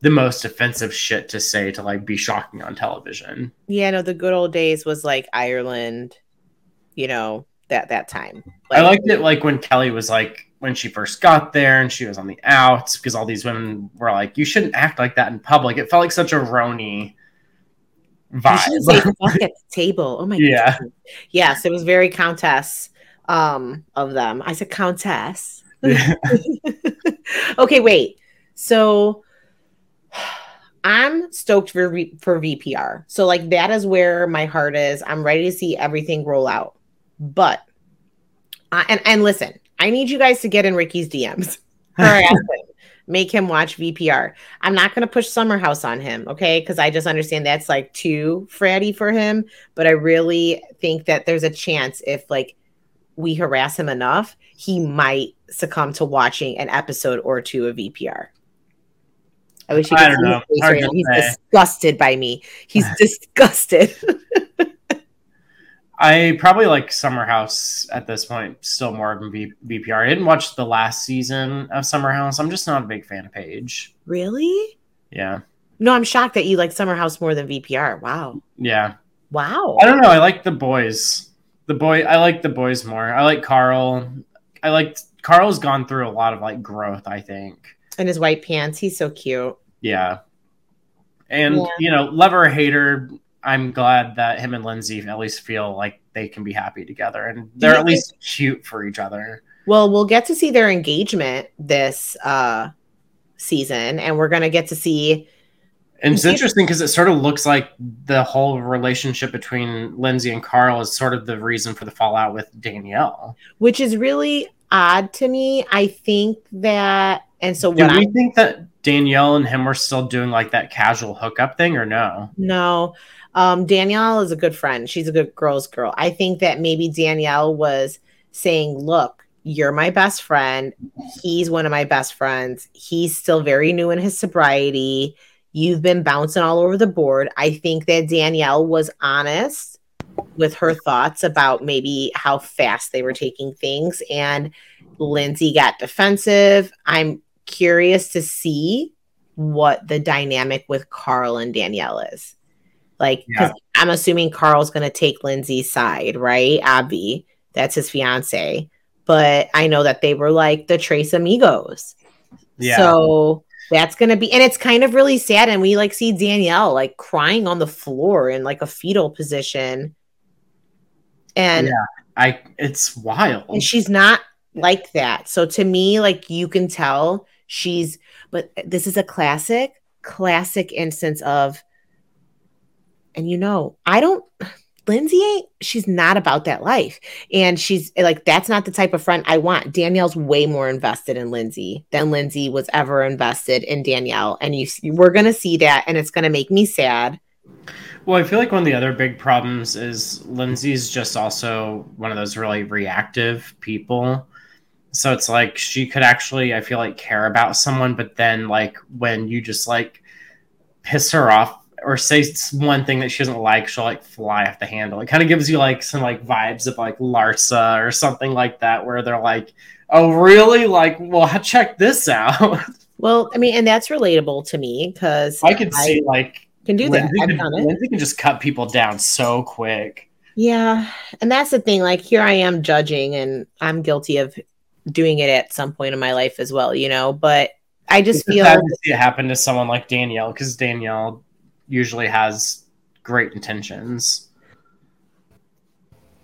the most offensive shit to say to like be shocking on television. yeah, no, the good old days was like Ireland, you know, that that time. I liked it like when Kelly was like when she first got there and she was on the outs because all these women were like, "You shouldn't act like that in public." It felt like such a RHONY You should say vibe. fuck at the table. Oh my Yeah. god. Yes, it was very countess um of them. I said countess. [LAUGHS] okay, wait. So I'm stoked for v- for VPR. So like that is where my heart is. I'm ready to see everything roll out. But uh, and and listen, I need you guys to get in Ricky's DMs. Harass him. Make him watch VPR. I'm not going to push Summer House on him, okay? Because I just understand that's like too fratty for him. But I really think that there's a chance if like we harass him enough, he might succumb to watching an episode or two of VPR. I wish he I could don't see his face right now. He's say. disgusted by me. He's [LAUGHS] disgusted. [LAUGHS] I probably like Summer House at this point still more than v- VPR. I didn't watch the last season of Summer House. I'm just not a big fan of Paige. really? Yeah. No, I'm shocked that you like Summer House more than VPR. Wow. Yeah. Wow. I don't know. I like the boys. The boy I like the boys more. I like Carl. I like Carl's gone through a lot of like growth, I think. And his white pants. He's so cute. Yeah. And Yeah. you know, lover hater, I'm glad that him and Lindsay at least feel like they can be happy together and they're at least cute for each other. Well, we'll get to see their engagement this uh season, and we're gonna get to see And it's interesting because it sort of looks like the whole relationship between Lindsay and Carl is sort of the reason for the fallout with Danielle. which is really odd to me. I think that and so Do what we I think that Danielle and him were still doing like that casual hookup thing or no? no. Um Danielle is a good friend. She's a good girl's girl. I think that maybe Danielle was saying, Look, you're my best friend. He's one of my best friends. He's still very new in his sobriety. You've been bouncing all over the board. I think that Danielle was honest with her thoughts about maybe how fast they were taking things. And Lindsay got defensive. I'm curious to see what the dynamic with Carl and Danielle is. Like, because I'm assuming Carl's going to take Lindsay's side, right? Abby, that's his fiance. But I know that they were like the Trace Amigos. Yeah. So that's gonna be, and it's kind of really sad. And we like see Danielle like crying on the floor in like a fetal position, and Yeah. I it's wild. and she's not like that. So to me, like you can tell she's, but this is a classic, classic instance of, and you know, I don't, Lindsay ain't, she's not about that life. And she's like, that's not the type of friend I want. Danielle's way more invested in Lindsay than Lindsay was ever invested in Danielle. And you, we're to see that. And it's to make me sad. Well, I feel like one of the other big problems is Lindsay's just also one of those really reactive people. So it's like she could actually, I feel like, care about someone, but then like when you just like piss her off or say one thing that she doesn't like, she'll like fly off the handle. It kind of gives you like some like vibes of like Larsa or something like that, where they're like, "Oh, really? Like, well, [LAUGHS] check this out." Well, I mean, and that's relatable to me because I could I see like can do Lindsay that. Can, Lindsay can just cut people down so quick. Yeah, and that's the thing. Like, here I am judging, and I'm guilty of doing it at some point in my life as well. You know, but I just it's feel to see it happen to someone like Danielle because Danielle usually has great intentions.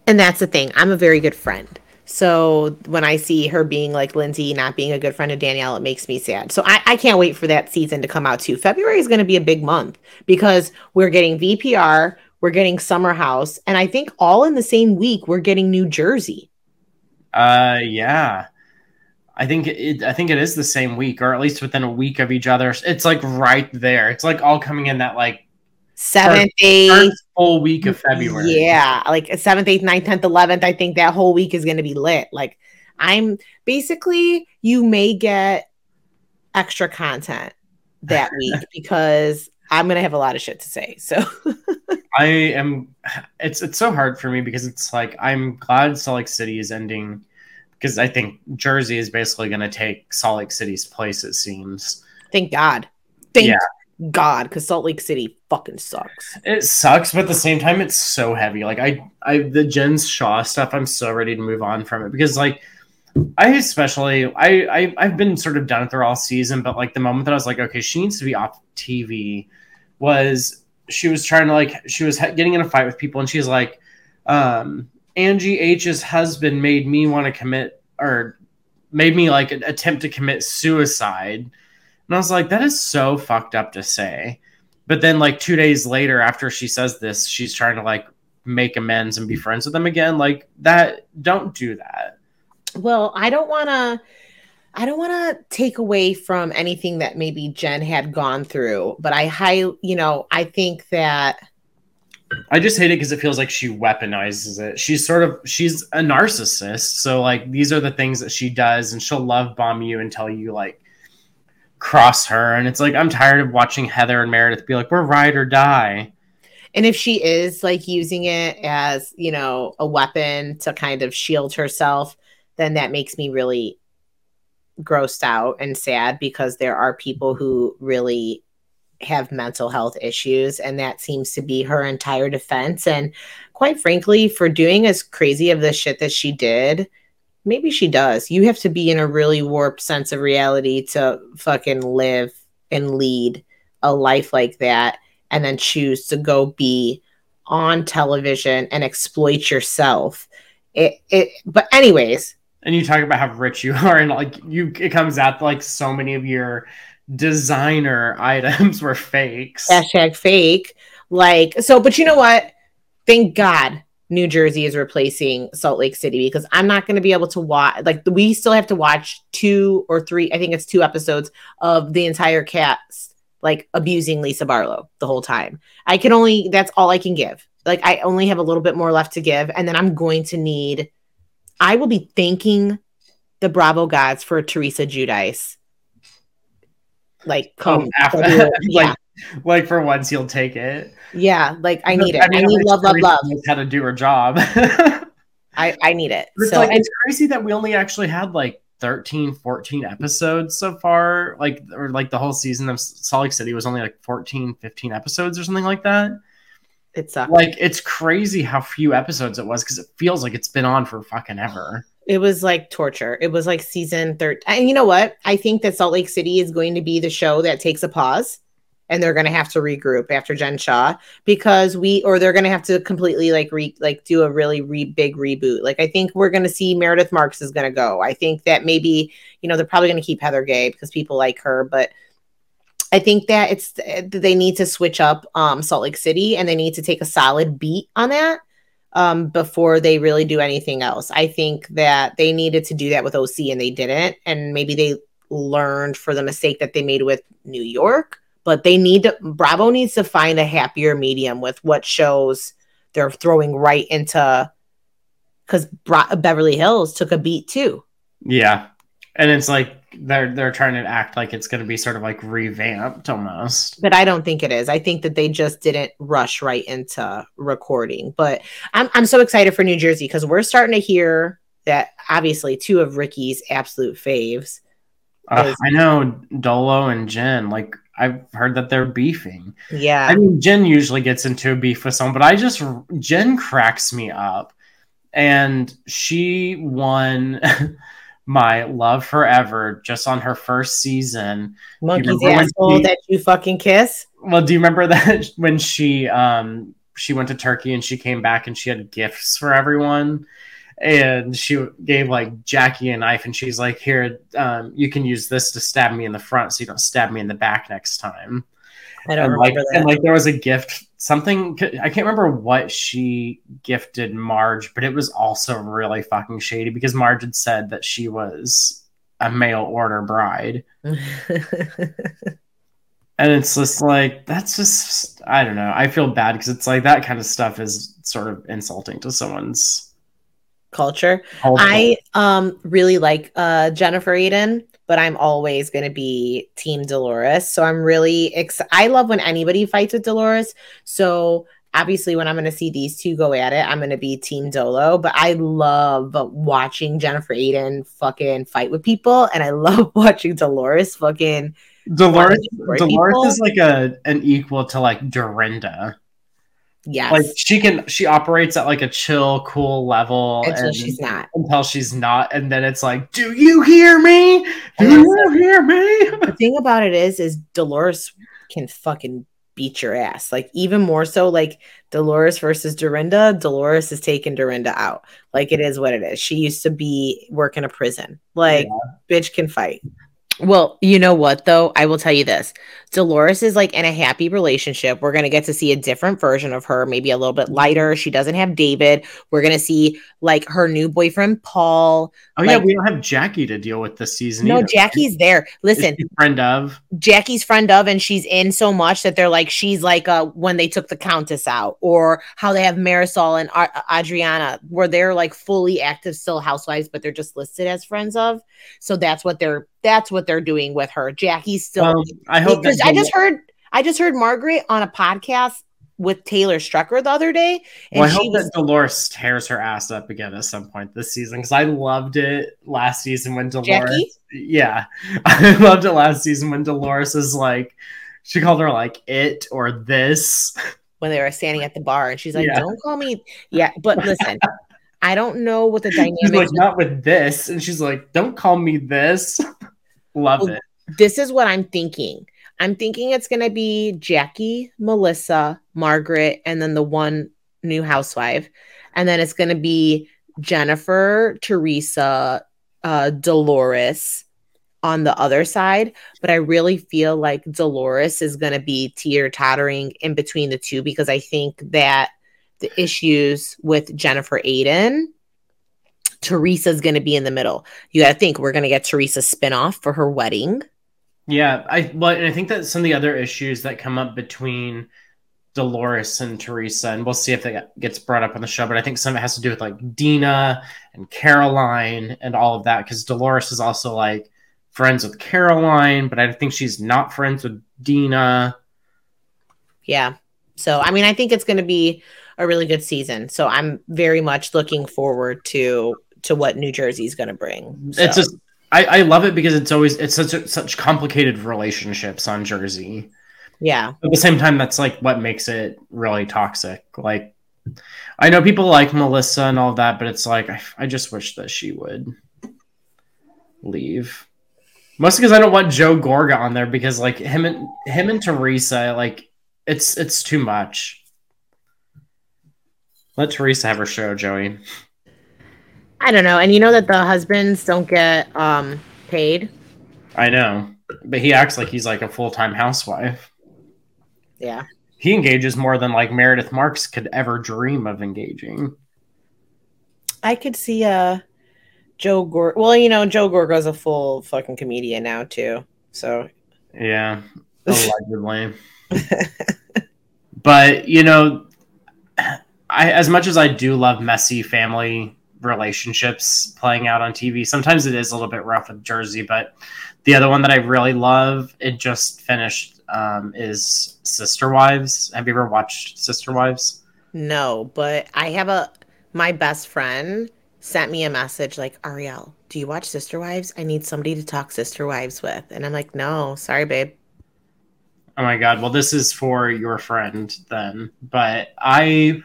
And that's the thing. I'm a very good friend. So when I see her being like Lindsay, not being a good friend of Danielle, it makes me sad. So I, I can't wait for that season to come out too. February is going to be a big month because we're getting VPR, we're getting Summer House, and I think all in the same week we're getting New Jersey. Uh, yeah. I think it. I think it is the same week, or at least within a week of each other. It's like right there. It's like all coming in that like seventh, eighth, full week of February. Yeah, like seventh, eighth, ninth, tenth, eleventh. I think that whole week is going to be lit. Like I'm basically, you may get extra content that [LAUGHS] week because I'm going to have a lot of shit to say. So [LAUGHS] I am. It's it's so hard for me because it's like I'm glad Salt Lake City is ending because I think Jersey is basically going to take Salt Lake City's place. It seems. Thank God. Thank yeah. God, because Salt Lake City fucking sucks. It sucks, but at the same time, it's so heavy. Like I, I the Jen Shah stuff. I'm so ready to move on from it because like. I especially I, I I've been sort of done with her all season, but like the moment that I was like, okay, she needs to be off TV, was she was trying to like she was getting in a fight with people, and she's like, um, Angie H's husband made me want to commit or made me like attempt to commit suicide. And I was like, that is so fucked up to say. But then like two days later, after she says this, she's trying to like make amends and be friends with them again. Like that, don't do that. Well, I don't want to. I don't want to take away from anything that maybe Jen had gone through, but I high, you know, I think that I just hate it because it feels like she weaponizes it. She's sort of she's a narcissist. So like these are the things that she does, and she'll love bomb you until you like cross her. And it's like I'm tired of watching Heather and Meredith be like, we're ride or die. And if she is like using it as, you know, a weapon to kind of shield herself, then that makes me really grossed out and sad because there are people who really have mental health issues and that seems to be her entire defense. And quite frankly for doing as crazy of the shit that she did maybe she does. You have to be in a really warped sense of reality to fucking live and lead a life like that and then choose to go be on television and exploit yourself. It, it but anyways. And you talk about how rich you [LAUGHS] are and like you it comes out like so many of your designer [LAUGHS] items were fakes. Hashtag fake. Like, so, but you know what? Thank God New Jersey is replacing Salt Lake City because I'm not going to be able to watch, like, we still have to watch two or three, I think it's two episodes of the entire cast, like, abusing Lisa Barlow the whole time. I can only, that's all I can give. Like, I only have a little bit more left to give. And then I'm going to need, I will be thanking the Bravo gods for Teresa Giudice like come oh, after, [LAUGHS] like, yeah. like for once you'll take it. Yeah, like I need it. I, mean, I need love, love, love. How to do her job. [LAUGHS] I I need it. It's so like, it's crazy that we only actually had like 13 14 episodes so far like or like the whole season of Salt Lake City was only like 14 15 episodes or something like that. It's like it's crazy how few episodes it was because it feels like it's been on for fucking ever. It was like torture. It was like season 13. And you know what? I think that Salt Lake City is going to be the show that takes a pause and they're going to have to regroup after Jen Shah because we or they're going to have to completely like re like do a really re big reboot. Like I think we're going to see Meredith Marks is going to go. I think that maybe you know they're probably going to keep Heather Gay because people like her, but I think that it's they need to switch up um, Salt Lake City and they need to take a solid beat on that um, before they really do anything else. I think that they needed to do that with OC and they didn't, and maybe they learned for the mistake that they made with New York but they need to Bravo needs to find a happier medium with what shows they're throwing right into because Bra- Beverly Hills took a beat too. Yeah, and it's like they're they're trying to act like it's going to be sort of like revamped almost. But I don't think it is. I think that they just didn't rush right into recording. But I'm I'm so excited for New Jersey because we're starting to hear that obviously two of Ricky's absolute faves. Uh, is- I know Dolo and Jen. Like I've heard that they're beefing. Yeah. I mean, Jen usually gets into a beef with someone, but I just Jen cracks me up, and she won [LAUGHS] my love forever just on her first season. Monkey's asshole she, that you fucking kiss. Well, do you remember [LAUGHS] that when she um she went to Turkey and she came back and she had gifts for everyone? and she gave like Jackie a knife, and she's like, "Here, um, you can use this to stab me in the front, so you don't stab me in the back next time." I don't and remember like, that. And like, there was a gift, something I can't remember what she gifted Marge, but it was also really fucking shady because Marge had said that she was a mail order bride. [LAUGHS] and it's just like that's just I don't know. I feel bad because it's like that kind of stuff is sort of insulting to someone's culture. I um really like uh Jennifer Aydin, but I'm always going to be team Dolores. So I'm really ex- I love when anybody fights with Dolores. So obviously when I'm going to see these two go at it, I'm going to be team Dolo, but I love watching Jennifer Aydin fucking fight with people and I [LAUGHS] love watching Dolores fucking Dolores Dolores people. is like a an equal to like Dorinda. Yes. Like she can she operates at like a chill, cool level until and, she's not. Until she's not. And then it's like, do you hear me? Do you hear me? the thing about it is, is Dolores can fucking beat your ass. Like even more so, like Dolores versus Dorinda, Dolores is taking Dorinda out. Like it is what it is. She used to be working a prison. Like yeah. bitch can fight. Well, you know what though? I will tell you this. Dolores is like in a happy relationship. We're going to get to see a different version of her, maybe a little bit lighter. She doesn't have David. We're going to see like her new boyfriend Paul. Oh like, yeah, we don't have Jackie to deal with this season. No, either, Jackie's there. Listen, friend of Jackie's friend of, and she's in so much that they're like she's like uh when they took the Countess out, or how they have Marysol and Adriana, where they're like fully active still housewives, but they're just listed as friends of. So that's what they're that's what they're doing with her. Jackie's still. Um, I hope because I just heard I just heard Margaret on a podcast with Taylor Strecker the other day. And well, I hope was, that Dolores tears her ass up again at some point this season because [LAUGHS] I loved it last season when Dolores. Jackie? Yeah, I loved it last season when Dolores is like, she called her like it or this when they were standing at the bar, and she's like, yeah. "Don't call me." Yeah, but listen. I don't know what the dynamic. [LAUGHS] She's like, not with this, and she's like, "Don't call me this." [LAUGHS] Love well, it. This is what I'm thinking I'm thinking it's going to be Jackie, Melissa, Margaret, and then the one new housewife. And then it's going to be Jennifer, Teresa, uh, Dolores on the other side. But I really feel like Dolores is going to be teeter tottering in between the two because I think that the issues with Jennifer Aydin. Teresa's going to be in the middle. You got to think we're going to get Teresa spinoff for her wedding. Yeah, I well, and I think that some of the other issues that come up between Dolores and Teresa, and we'll see if that gets brought up on the show. But I think some of it has to do with like Dina and Caroline and all of that, because Dolores is also like friends with Caroline, but I think she's not friends with Dina. Yeah. So I mean, I think it's going to be a really good season. So I'm very much looking forward to to what New Jersey is going to bring. So. It's just I, I love it because it's always it's such a, such complicated relationships on Jersey. Yeah. At the same time, that's like what makes it really toxic. Like, I know people like Melissa and all that, but it's like I, I just wish that she would leave. Mostly because I don't want Joe Gorga on there because like him and him and Teresa, like it's it's too much. Let Teresa have her show, Joey. I don't know. And you know that the husbands don't get um paid. I know, but he acts like he's like a full time housewife. Yeah. He engages more than like Meredith Marks could ever dream of engaging. I could see uh Joe Gorga. Well, you know, Joe Gorga's a full fucking comedian now too. So yeah, [LAUGHS] allegedly. but you know, I as much as I do love messy family relationships playing out on TV, sometimes it is a little bit rough with Jersey. But the other one that I really love, it just finished, um, is Sister Wives. Have you ever watched Sister Wives? No, but I have a my best friend sent me a message like, Arielle, do you watch Sister Wives? I need somebody to talk Sister Wives with. And I'm like, no, sorry, babe. Oh my god. Well, this is for your friend then. But I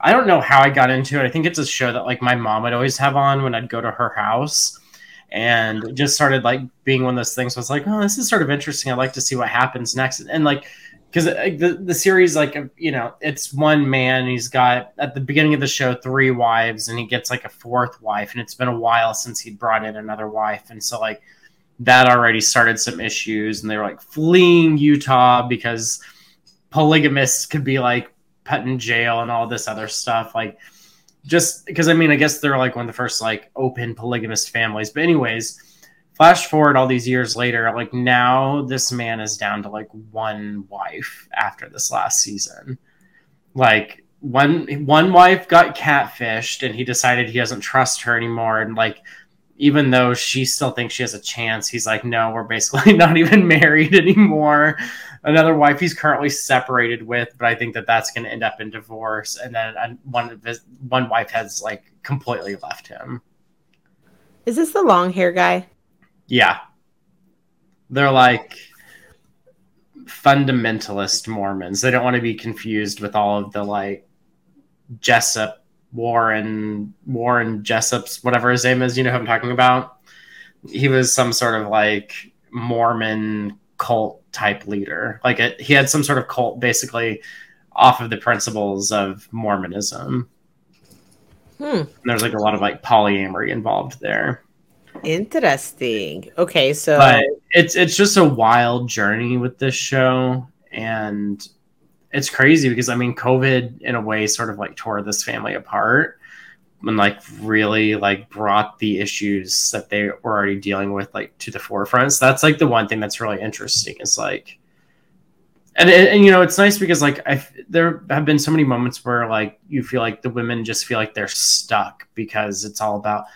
I don't know how I got into it. I think it's a show that like my mom would always have on when I'd go to her house. And just started like being one of those things. I was like, oh, this is sort of interesting. I'd like to see what happens next. And like because the, the series like you know it's one man he's got at the beginning of the show three wives and he gets like a fourth wife and it's been a while since he brought in another wife and so like that already started some issues and they were like fleeing utah because polygamists could be like put in jail and all this other stuff like just because i mean i guess they're like one of the first like open polygamist families but anyways flash forward all these years later, like now this man is down to like one wife after this last season. Like one one wife got catfished and he decided he doesn't trust her anymore and like even though she still thinks she has a chance, he's like, no, we're basically [LAUGHS] not even married anymore. Another wife he's currently separated with, but I think that that's going to end up in divorce. And then one of his, one wife has like completely left him. Is this the long hair guy? Yeah. They're like fundamentalist Mormons. They don't want to be confused with all of the like Jessup Warren Warren Jessup's whatever his name is. You know who I'm talking about? He was some sort of like Mormon cult type leader. Like it, he had some sort of cult basically off of the principles of Mormonism. Hmm. There's like a lot of like polyamory involved there. Interesting. Okay, so but it's it's just a wild journey with this show and it's crazy because I mean COVID in a way sort of like tore this family apart and like really like brought the issues that they were already dealing with like to the forefront. So that's like the one thing that's really interesting is like and, and, and you know it's nice because like I there have been so many moments where like you feel like the women just feel like they're stuck because it's all about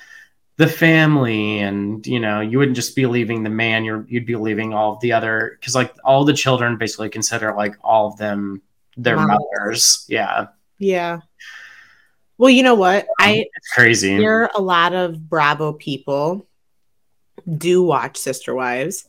the family and you know you wouldn't just be leaving the man you're you'd be leaving all of the other because like all the children basically consider like all of them their mothers. Yeah. Yeah well you know what i it's crazy hear a lot of bravo people do watch sister wives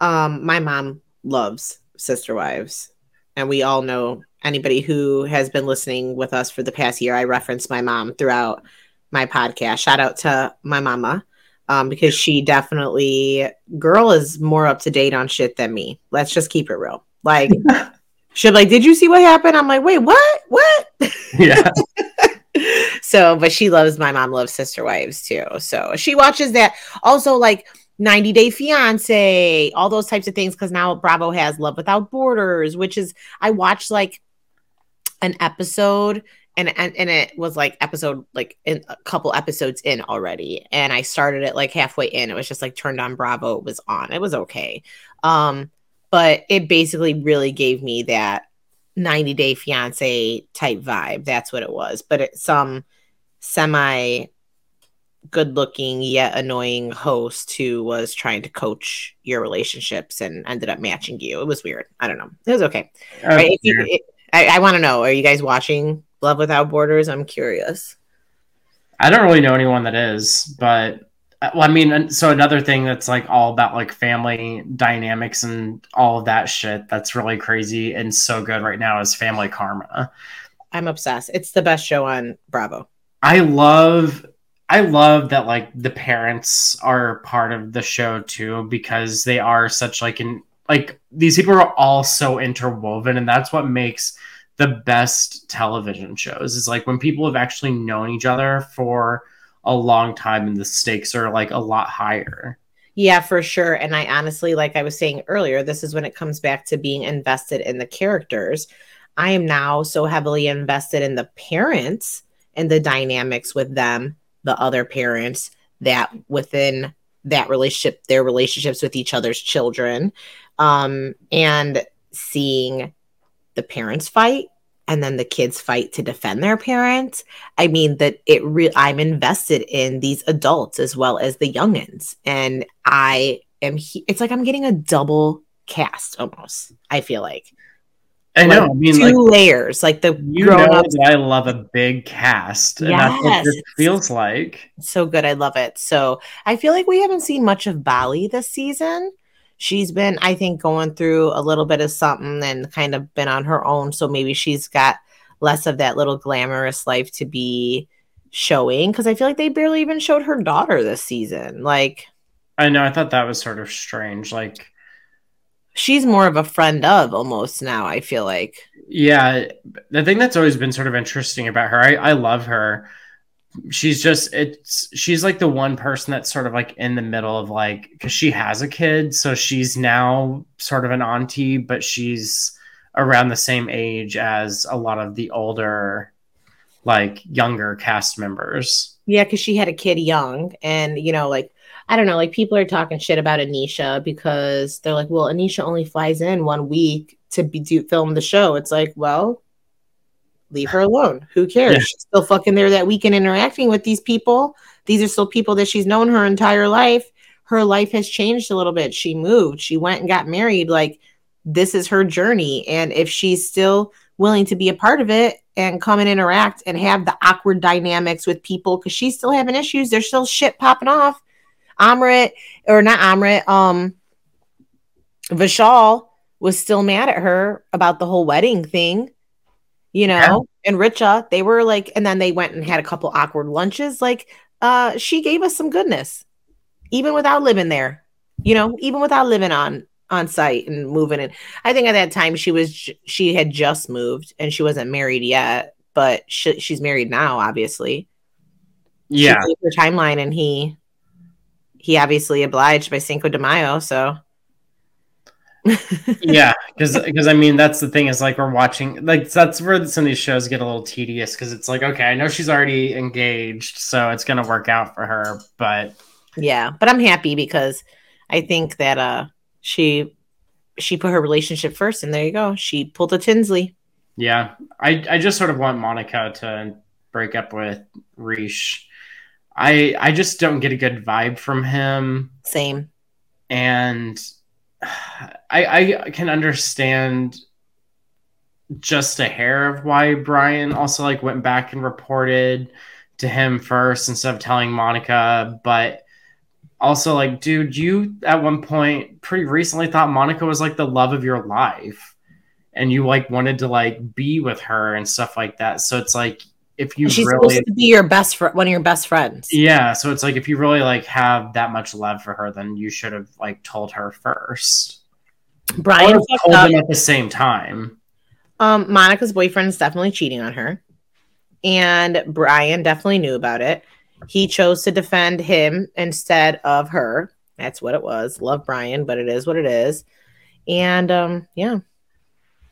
um my mom loves sister wives and we all know anybody who has been listening with us for the past year i reference my mom throughout my podcast. Shout out to my mama. Um, because she definitely girl is more up to date on shit than me. Let's just keep it real. Like [LAUGHS] she'll like, did you see what happened? I'm like, wait, what? What? Yeah. [LAUGHS] so, but she loves my mom loves sister wives too. So she watches that. Also, like 90 Day Fiance, all those types of things. Cause now Bravo has Love Without Borders, which is I watched like an episode and, and and it was like episode like in a couple episodes in already and i started it like halfway in it was just like turned on bravo it was on it was okay um but it basically really gave me that 90 day fiance type vibe that's what it was but it's some semi good looking yet annoying host who was trying to coach your relationships and ended up matching you it was weird i don't know it was okay right? it, I, I want to know are you guys watching Love Without Borders? I'm curious. I don't really know anyone that is, but uh, well, I mean, so another thing that's like all about like family dynamics and all of that shit that's really crazy and so good right now is Family Karma. I'm obsessed. It's the best show on Bravo. I love I love that like the parents are part of the show too because they are such like an like these people are all so interwoven and that's what makes the best television shows is like when people have actually known each other for a long time and the stakes are like a lot higher. Yeah, for sure. And I honestly, like I was saying earlier, this is when it comes back to being invested in the characters. I am now so heavily invested in the parents and the dynamics with them, the other parents, that within that relationship, their relationships with each other's children, um, and seeing the parents fight and then the kids fight to defend their parents. I mean that it real I'm invested in these adults as well as the youngins. And I am he- it's like I'm getting a double cast almost, I feel like. I know. Like I mean, two like, layers, like the you know that I love a big cast, and yes. that's what this feels like. So good, I love it. So I feel like we haven't seen much of Bali this season she's been, I think, going through a little bit of something and kind of been on her own. So maybe she's got less of that little glamorous life to be showing because I feel like they barely even showed her daughter this season. Like, I know, I thought that was sort of strange. Like, she's more of a friend of almost now, I feel like. Yeah. The thing that's always been sort of interesting about her, I, I love her she's just it's she's like the one person that's sort of like in the middle of like because she has a kid so she's now sort of an auntie but she's around the same age as a lot of the older like younger cast members yeah because she had a kid young and you know like i don't know like people are talking shit about anisha because they're like well anisha only flies in one week to be do film the show it's like well leave her alone. Who cares? Yeah. She's still fucking there that weekend interacting with these people. These are still people that she's known her entire life. Her life has changed a little bit. She moved, she went and got married. Like, this is her journey. And if she's still willing to be a part of it and come and interact and have the awkward dynamics with people, because she's still having issues, there's still shit popping off. Amrit, or not Amrit, um, Vishal was still mad at her about the whole wedding thing you know, yeah. and Richa, they were like, and then they went and had a couple awkward lunches. Like, uh, she gave us some goodness, even without living there, you know, even without living on on site and moving in. I think at that time she was she had just moved and she wasn't married yet, but she, she's married now, obviously. Yeah, her timeline, and he he obviously obliged by Cinco de Mayo, so. [LAUGHS] Yeah, because because I mean that's the thing is like we're watching like that's where some of these shows get a little tedious because it's like okay I know she's already engaged so it's gonna work out for her but yeah but I'm happy because I think that uh she she put her relationship first and there you go she pulled a Tinsley. Yeah I I just sort of want Monica to break up with Rish I I just don't get a good vibe from him. Same. And [SIGHS] I, I can understand just a hair of why Brian also like went back and reported to him first instead of telling Monica, but also like, dude, you at one point pretty recently thought Monica was like the love of your life. And you like wanted to like be with her and stuff like that. So it's like if you she's really supposed to be your best friend, one of your best friends. Yeah, so it's like if you really like have that much love for her, then you should have like told her first. Brian told them at the same time. Um, Monica's boyfriend is definitely cheating on her, and Brian definitely knew about it. He chose to defend him instead of her. That's what it was. Love Brian, but it is what it is. And um, yeah,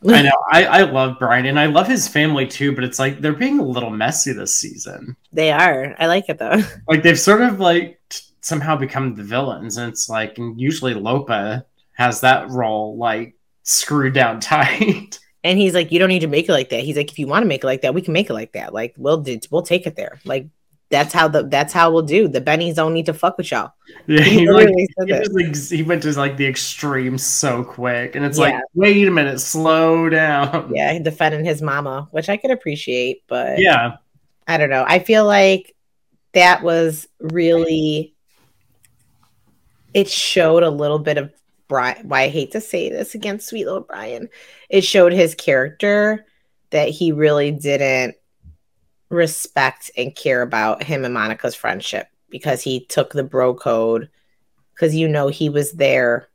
I [LAUGHS] know. I, I love Brian and I love his family too, but it's like they're being a little messy this season. They are. I like it though. [LAUGHS] Like they've sort of like t- somehow become the villains, and it's like and usually Lopa has that role like screwed down [LAUGHS] tight. And he's like, you don't need to make it like that. He's like, if you want to make it like that, we can make it like that. Like we'll we'll take it there. Like that's how the that's how we'll do. The Bennies don't need to fuck with y'all. [LAUGHS] Yeah, he, he like, he, like, he went to like the extreme so quick, and it's yeah. like, wait a minute, slow down. Yeah, defending his mama, which I could appreciate, but yeah, I don't know. I feel like that was really it showed a little bit of Brian. Why I hate to say this against sweet little Brian, it showed his character that he really didn't respect and care about him and Monica's friendship because he took the bro code because you know he was there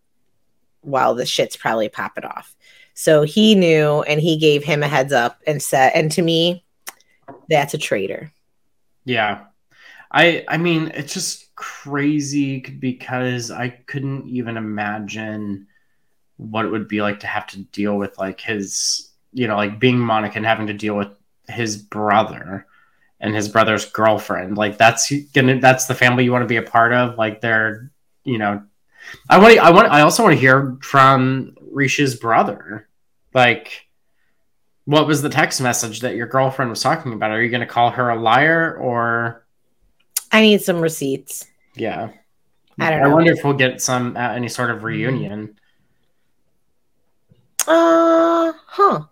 while the shit's probably popping off. So he knew and he gave him a heads up and said, and to me, that's a traitor. Yeah. I I mean, it's just crazy because I couldn't even imagine what it would be like to have to deal with like his, you know, like being Monica and having to deal with his brother and his brother's girlfriend. Like that's gonna that's the family you want to be a part of. Like they're, you know, I want I want I also want to hear from Risha's brother. Like what was the text message that your girlfriend was talking about? Are you going to call her a liar or I need some receipts. Yeah. I don't I know. wonder if we'll get some uh, any sort of reunion. Uh huh.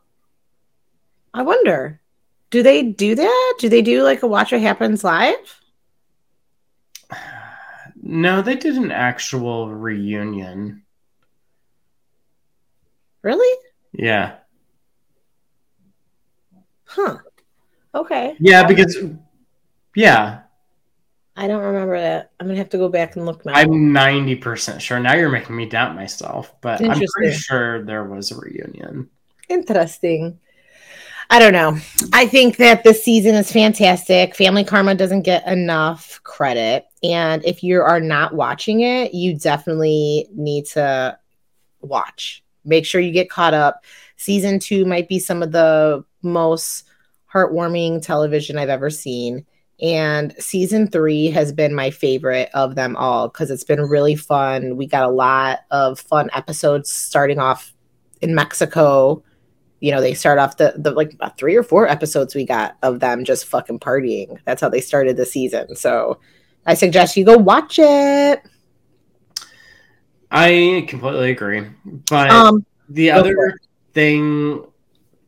I wonder. Do they do that? Do they do like a watch what happens live? No, they did an actual reunion. Really? Yeah. Huh. Okay. Yeah, because yeah, I don't remember that. I'm gonna have to go back and look now. I'm 90% sure. Now you're making me doubt myself, but I'm pretty sure there was a reunion. Interesting. I don't know. I think that this season is fantastic. Family Karma doesn't get enough credit. And if you are not watching it, you definitely need to watch. Make sure you get caught up. Season two might be some of the most heartwarming television I've ever seen. And season three has been my favorite of them all because it's been really fun. We got a lot of fun episodes starting off in Mexico you know they start off the, the like about three or four episodes we got of them just fucking partying that's how they started the season so i suggest you go watch it I completely agree. But um the other thing,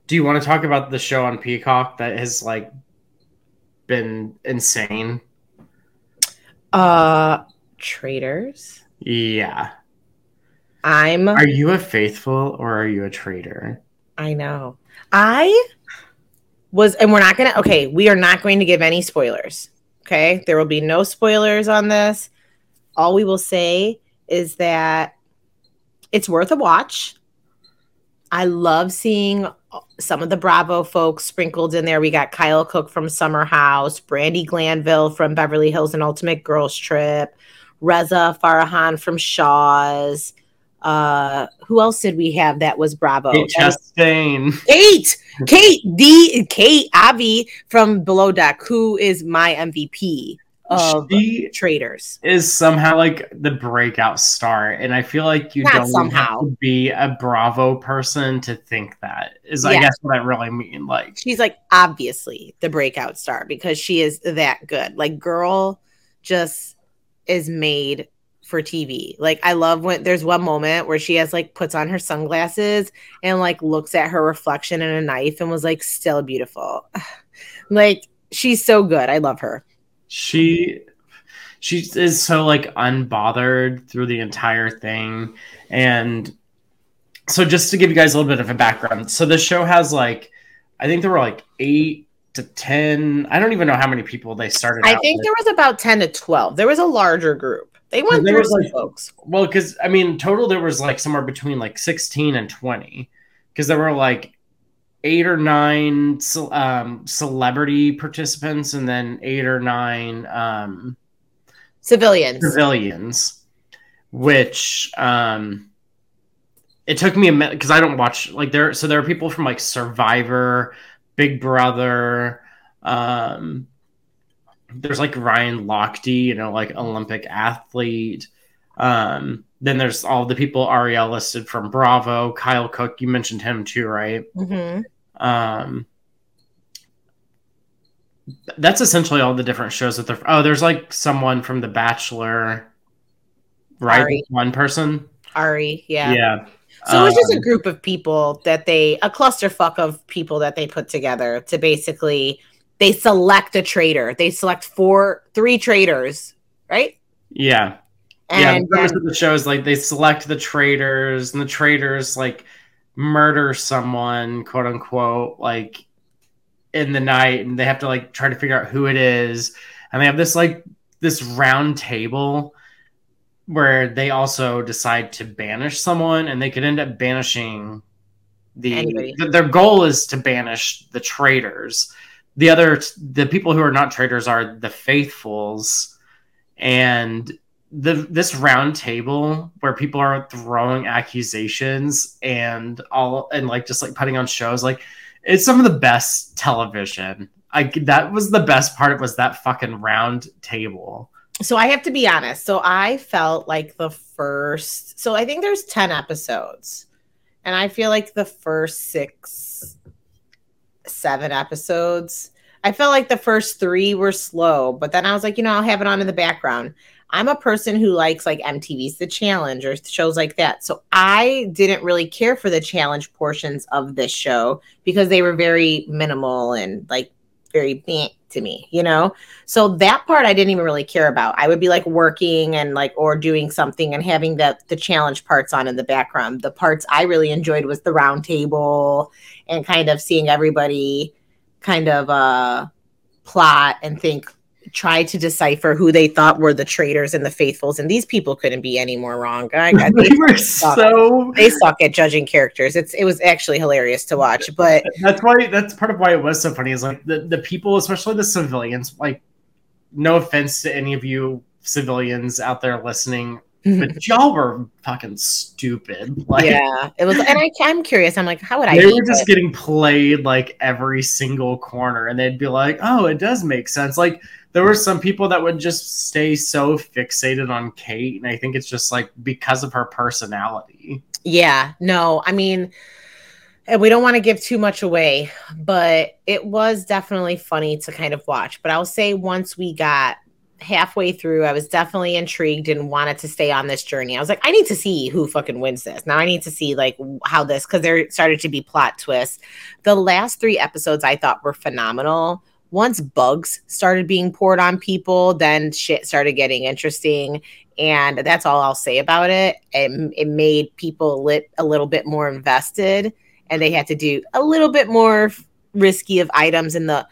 do you want to talk about the show on Peacock that has like been insane? uh Traitors Yeah. i'm Are you a faithful or are you a traitor? I know i was and we're not gonna okay we are not going to give any spoilers okay there will be no spoilers on this all we will say is that it's worth a watch I love seeing some of the Bravo folks sprinkled in there. We got Kyle Cooke from Summer House, Brandi Glanville from Beverly Hills and Ultimate Girls Trip, Reza Farahan from Shahs. Uh, who else did we have that was Bravo? Kate Chastain. Kate, Kate, D, Kate Avi from Below Deck, who is my MVP of She Traitors. is somehow like the breakout star, and I feel like you Not don't somehow. have to be a Bravo person to think that. Is I guess what I really mean. Like, she's like obviously the breakout star because she is that good. Like girl just is made for TV. Like I love when there's one moment where she has like puts on her sunglasses and like looks at her reflection in a knife and was like still beautiful. [SIGHS] like she's so good. I love her. she she is so like unbothered through the entire thing and so just to give you guys a little bit of a background so the show has like i think there were like eight to ten i don't even know how many people they started I think with. there was about 10 to 12. There was a larger group. They went There through was, some like- folks. well because i mean total there was like somewhere between like 16 and 20 because there were like eight or nine um, celebrity participants and then eight or nine um, Civilians. civilians, which um, it took me a minute because I don't watch like there. So there are people from like Survivor, Big Brother. Um, there's like Ryan Lochte, you know, like Olympic athlete. Um, then there's all the people Arielle listed from Bravo, Kyle Cooke. You mentioned him too, right? Mhm. Um, that's essentially all the different shows that they're. Oh, there's like someone from The Bachelor, right? Arie. One person. Arie, Yeah. Yeah. So it was just a Um, group of people that they a clusterfuck of people that they put together to basically they select a traitor. They select four three traitors, right? yeah. yeah. The And of the show is like they select the traitors, and the traitors like murder someone, quote unquote, like in the night and they have to like try to figure out who it is and they have this like this round table where they also decide to banish someone and they could end up banishing the, the their goal is to banish the traitors the other the people who are not traitors are the faithfuls. And the this round table where people are throwing accusations and all and like just like putting on shows like it's some of the best television. I that was the best part. Was that fucking round table. So i have to be honest. So i felt like the first so i think there's 10 episodes. And i feel like the first six seven episodes i felt like the first three were slow but then i was like you know i'll have it on in the background I'm a person who likes like MTV's The Challenge or shows like that. So I didn't really care for the challenge portions of this show because they were very minimal and like very big to me, you know? So that part I didn't even really care about. I would be like working and like or doing something and having the the challenge parts on in the background. The parts I really enjoyed was the round table and kind of seeing everybody kind of uh plot and think tried to decipher who they thought were the traitors and the faithfuls, and these people couldn't be any more wrong. I, I, [LAUGHS] they, they were suck. so they suck at judging characters. It's it was actually hilarious to watch, but that's why that's part of why it was so funny. Is like the the people, especially the civilians. Like, no offense to any of you civilians out there listening. Mm-hmm. But y'all were fucking stupid. [LAUGHS] Like, yeah, it was, and I, I'm curious. I'm like, how would I? They were just it? getting played like every single corner, and they'd be like, "Oh, it does make sense." Like, there were some people that would just stay so fixated on Kate, and I think it's just like because of her personality. Yeah, no, I mean, and we don't want to give too much away, but it was definitely funny to kind of watch. But I'll say once we got halfway through, I was definitely intrigued and wanted to stay on this journey. I was like, I need to see who fucking wins this. Now I need to see like how this because there started to be plot twists. The last three episodes I thought were phenomenal once bugs started being poured on people, then shit started getting interesting. And that's all I'll say about it. It, it made people lit a little bit more invested, and they had to do a little bit more risky of items. In the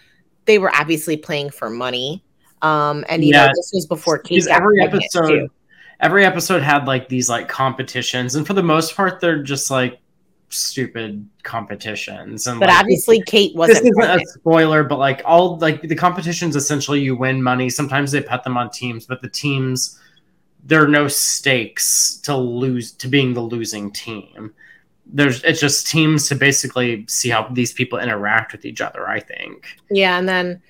they were obviously playing for money. Um, and you yeah, know, this was before Kate every episode. Too. Every episode had like these like competitions, and for the most part, they're just like stupid competitions and but like, obviously kate wasn't this isn't a spoiler but like all like the competitions essentially you win money. Sometimes they put them on teams but the teams there are no stakes to lose to being the losing team. There's it's just teams to basically see how these people interact with each other i think. Yeah and then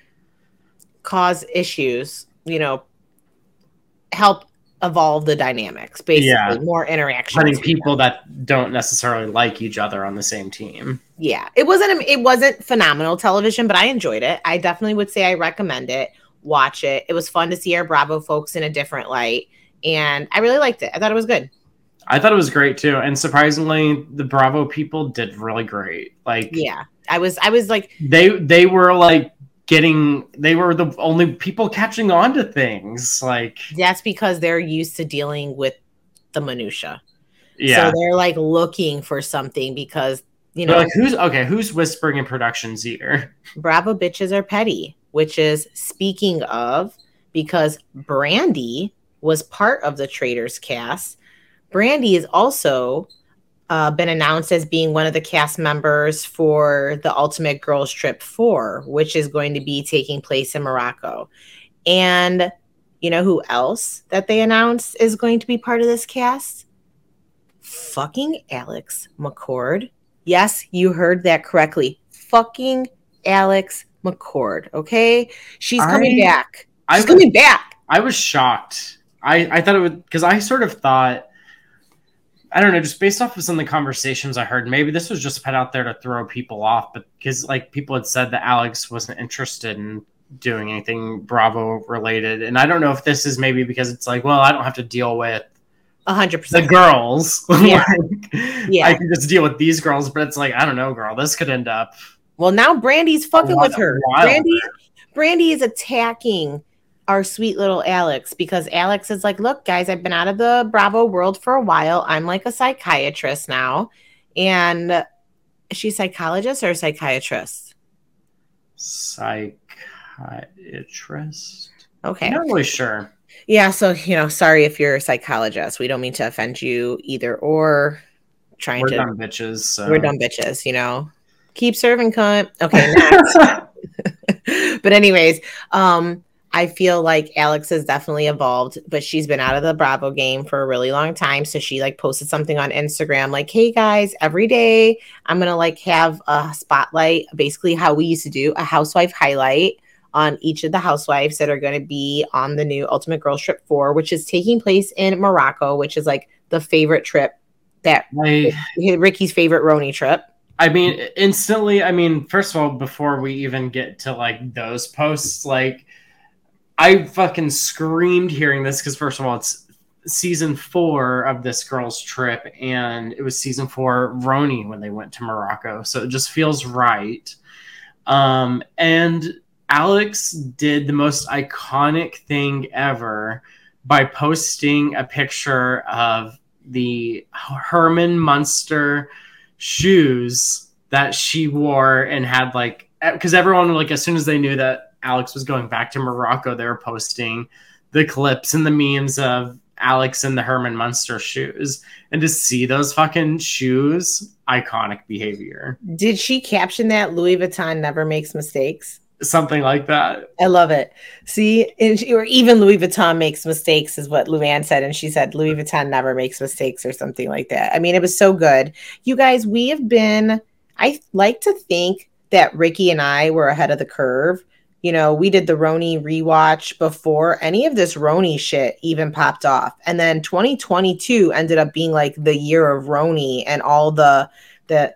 cause issues you know help evolve the dynamics basically yeah. more interaction having people that don't necessarily like each other on the same team. Yeah. It wasn't it wasn't phenomenal television but i enjoyed it. I definitely would say i recommend it. Watch it. It was fun to see our bravo folks in a different light and i really liked it. I thought it was good. I thought it was great too and surprisingly the bravo people did really great. Like yeah. I was i was like they they were like getting they were the only people catching on to things like that's because they're used to dealing with the minutia. Yeah. so they're like looking for something because you know they're like who's okay who's whispering in production's ear? Bravo bitches are petty which is speaking of because Brandi was part of the traitors cast. Brandi is also uh, been announced as being one of the cast members for the Ultimate Girls Trip 4, which is going to be taking place in Morocco. And you know who else that they announced is going to be part of this cast? Fucking Alex McCord. Yes, you heard that correctly. Fucking Alex McCord. Okay, she's coming I, back. She's I, coming back. I was shocked. I I thought it would because I sort of thought I don't know, just based off of some of the conversations I heard, maybe this was just put out there to throw people off, but because like people had said that Alex wasn't interested in doing anything Bravo related, and I don't know if this is maybe because it's like, well, I don't have to deal with a hundred percent the girls. [LAUGHS] Yeah. like, yeah, I can just deal with these girls, but it's like I don't know, girl, this could end up. Well, now Brandi's fucking with her. Brandi, Brandi is attacking our sweet little Alex because Alex is like, look, guys, I've been out of the Bravo world for a while. I'm like a psychiatrist now. And she's she psychologist or psychiatrist? psychiatrist. Okay. I'm not really sure. Yeah, so you know, sorry if you're a psychologist. We don't mean to offend you either or trying We're to dumb bitches. So. we're dumb bitches, you know. Keep serving cunt. Okay, [LAUGHS] next. [LAUGHS] but anyways, um I feel like Alex has definitely evolved, but she's been out of the Bravo game for a really long time. So she like posted something on Instagram like, "Hey guys, every day I'm going to like have a spotlight, basically how we used to do a housewife highlight on each of the housewives that are going to be on the new Ultimate Girls Trip 4, which is taking place in Morocco, which is like the favorite trip that I, Ricky's favorite RHONY trip. I mean, instantly. I mean, first of all, before we even get to like those posts, like I fucking screamed hearing this because first of all, it's season four of this girl's trip, and it was season four RHONY when they went to Morocco, so it just feels right. Um, and Alex did the most iconic thing ever by posting a picture of the Herman Munster shoes that she wore and had like because everyone like as soon as they knew that Alex was going back to Morocco, they were posting the clips and the memes of Alex in the Herman Munster shoes. And to see those fucking shoes, iconic behavior. Did she caption that Louis Vuitton never makes mistakes? Something like that. I love it. See, she, or even Louis Vuitton makes mistakes, is what Luann said. And she said Louis Vuitton never makes mistakes or something like that. I mean, it was so good. You guys, we have been, I like to think that Ricky and I were ahead of the curve you know, we did the RHONY rewatch before any of this RHONY shit even popped off. And then 2022 ended up being like the year of RHONY and all the the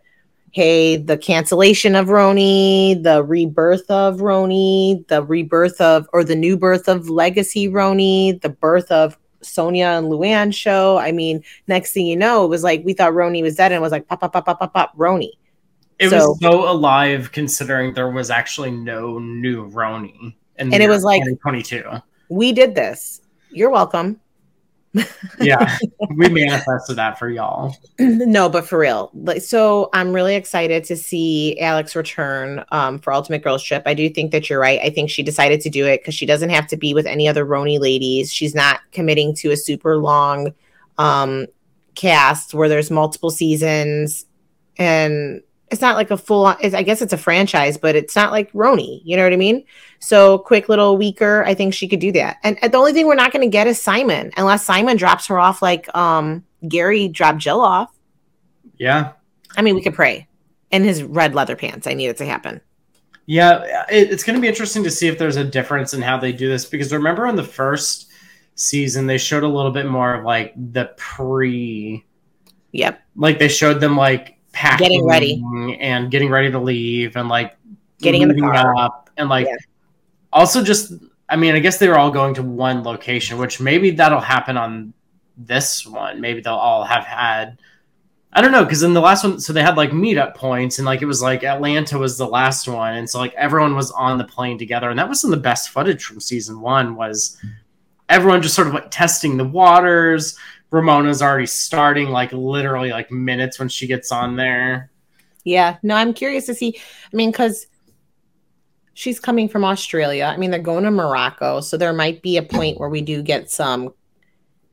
hey, the cancellation of RHONY, the rebirth of RHONY, the rebirth of or the new birth of Legacy RHONY, the birth of Sonja and Luann show. I mean, next thing you know, it was like we thought RHONY was dead and it was like pop, pop, pop, pop, pop, pop, RHONY. It so, was so alive considering there was actually no new RHONY. and it was like 2022. We did this. You're welcome. [LAUGHS] yeah, we manifested that for y'all. [CLEARS THROAT] no, but for real. Like, so I'm really excited to see Alex return um, for Ultimate Girls Trip. I do think that you're right. I think she decided to do it because she doesn't have to be with any other RHONY ladies. She's not committing to a super long um, cast where there's multiple seasons and it's not like a full I guess it's a franchise, but it's not like RHONY. You know what I mean? So quick little weaker. I think she could do that. And, and the only thing we're not going to get is Simon, unless Simon drops her off like um Gary dropped Jill off. Yeah. I mean, we could pray. In his red leather pants. I need it to happen. Yeah, it, it's going to be interesting to see if there's a difference in how they do this because remember in the first season they showed a little bit more of like the pre. Yep. Like they showed them like packing getting ready. and getting ready to leave and like getting in the car. up and like yeah. also just I mean I guess they were all going to one location which maybe that'll happen on this one. Maybe they'll all have had I don't know because in the last one so they had like meetup points and like it was like Atlanta was the last one. And so like everyone was on the plane together. And that was some of the best footage from season one was everyone just sort of like testing the waters Ramona's already starting like literally like minutes when she gets on there. Yeah, no, I'm curious to see. I mean, because she's coming from Australia. I mean, they're going to Morocco, so there might be a point where we do get some.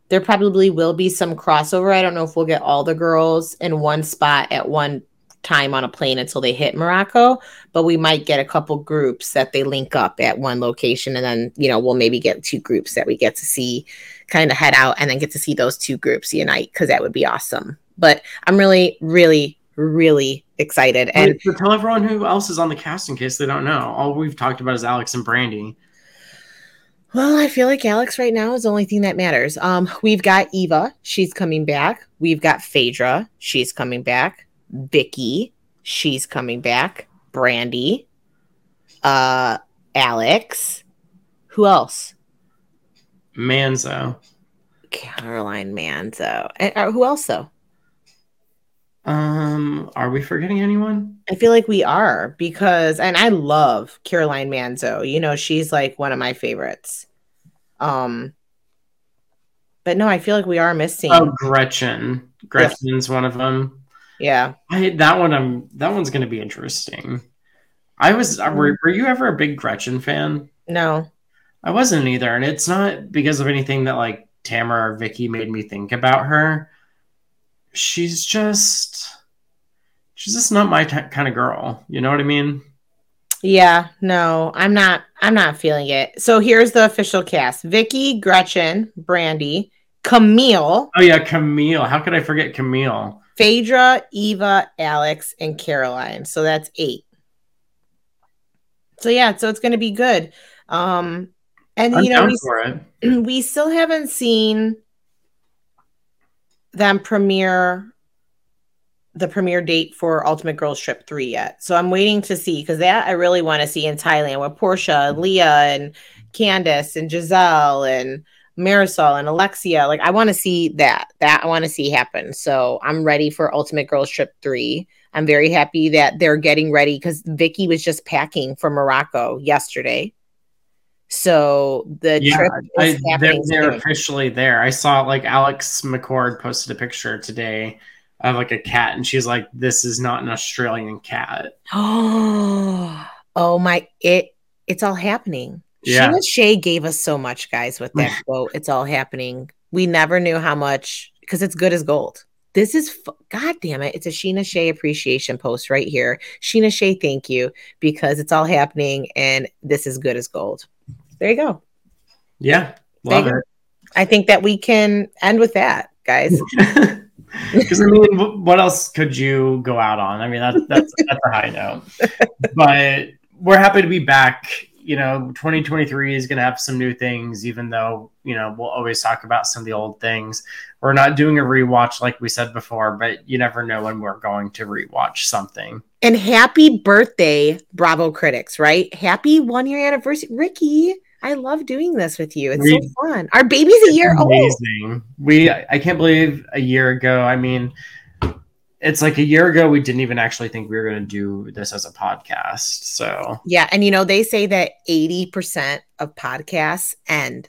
There probably will be some crossover. I don't know if we'll get all the girls in one spot at one time on a plane until they hit Morocco, but we might get a couple groups that they link up at one location and then, you know, we'll maybe get two groups that we get to see kind of head out and then get to see those two groups unite because that would be awesome. But I'm really, really, really excited. And Wait, tell everyone who else is on the cast in case they don't know. All we've talked about is Alex and Brandi. Well, I feel like Alex right now is the only thing that matters. Um, we've got Eva, she's coming back. We've got Phaedra, she's coming back. Vicki, she's coming back. Brandi, uh, Alex. Who else? Manzo. Caroline Manzo. And uh, who else though? Um, are we forgetting anyone? I feel like we are because and I love Caroline Manzo. You know, she's like one of my favorites. Um but no, I feel like we are missing. Oh, Gretchen. Gretchen's one of them. Yeah. I that one I'm that one's going to be interesting. I was. Uh, were, were you ever a big Gretchen fan? No. I wasn't either, and it's not because of anything that like Tamra or Vicki made me think about her. She's just, she's just not my t- kind of girl. You know what I mean? Yeah, no, I'm not. I'm not feeling it. So here's the official cast: Vicki, Gretchen, Brandi, Camille. Oh yeah, Camille. How could I forget Camille? Phaedra, Eva, Alex, and Caroline. So that's eight. So yeah, so it's going to be good. Um, and I'm you know, we, [CLEARS THROAT] we still haven't seen them premiere the premiere date for Ultimate Girls Trip 3 yet. So I'm waiting to see because that I really want to see in Thailand with Porsha Leah and Candiace and Gizelle and Marysol and Alexia. Like I want to see that. That I want to see happen. So I'm ready for Ultimate Girls Trip 3. I'm very happy that they're getting ready because Vicki was just packing for Morocco yesterday. So the Yeah, trip I, is they're, they're officially there. I saw like Alex McCord posted a picture today of like a cat, and she's like, "This is not an Australian cat." Oh, [GASPS] oh my! It it's all happening. Yeah. Scheana Shay gave us so much, guys, with that [SIGHS] quote. It's all happening. We never knew how much because it's good as gold. This is f- God damn it! It's a Scheana Shay appreciation post right here. Scheana Shay, thank you because it's all happening and this is good as gold. There you go. Yeah, love it. I think that we can end with that, guys. [LAUGHS] Because I mean, what else could you go out on? I mean, that's that's that's a high note. [LAUGHS] But we're happy to be back. You know, 2023 is going to have some new things, even though you know we'll always talk about some of the old things. We're not doing a rewatch like we said before, but you never know when we're going to rewatch something. And happy birthday, Bravo critics, right? Happy one year anniversary. Ricky, I love doing this with you. It's We- so fun. Our baby's a year old. Amazing. We I can't believe a year ago. I mean, it's like a year ago we didn't even actually think we were going to do this as a podcast. So Yeah. And you know, they say that 80% of podcasts end,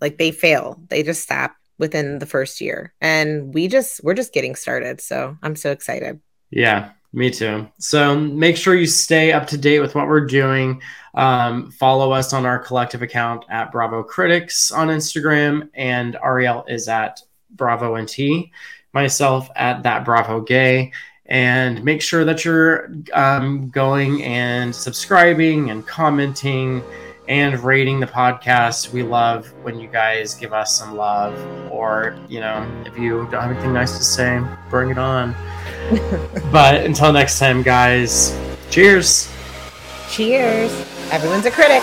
like they fail, they just stop within the first year. And we just, we're just getting started. So I'm so excited. Yeah, me too. So make sure you stay up to date with what we're doing. Um, follow us on our collective account at Bravo Critics on Instagram, and Arielle is at Bravo NT, myself at that Bravo Gay. And make sure that you're um, going and subscribing and commenting and rating the podcast. We love when you guys give us some love, or you know, if you don't have anything nice to say, bring it on. [LAUGHS] But until next time, guys, cheers. Cheers. Everyone's a critic.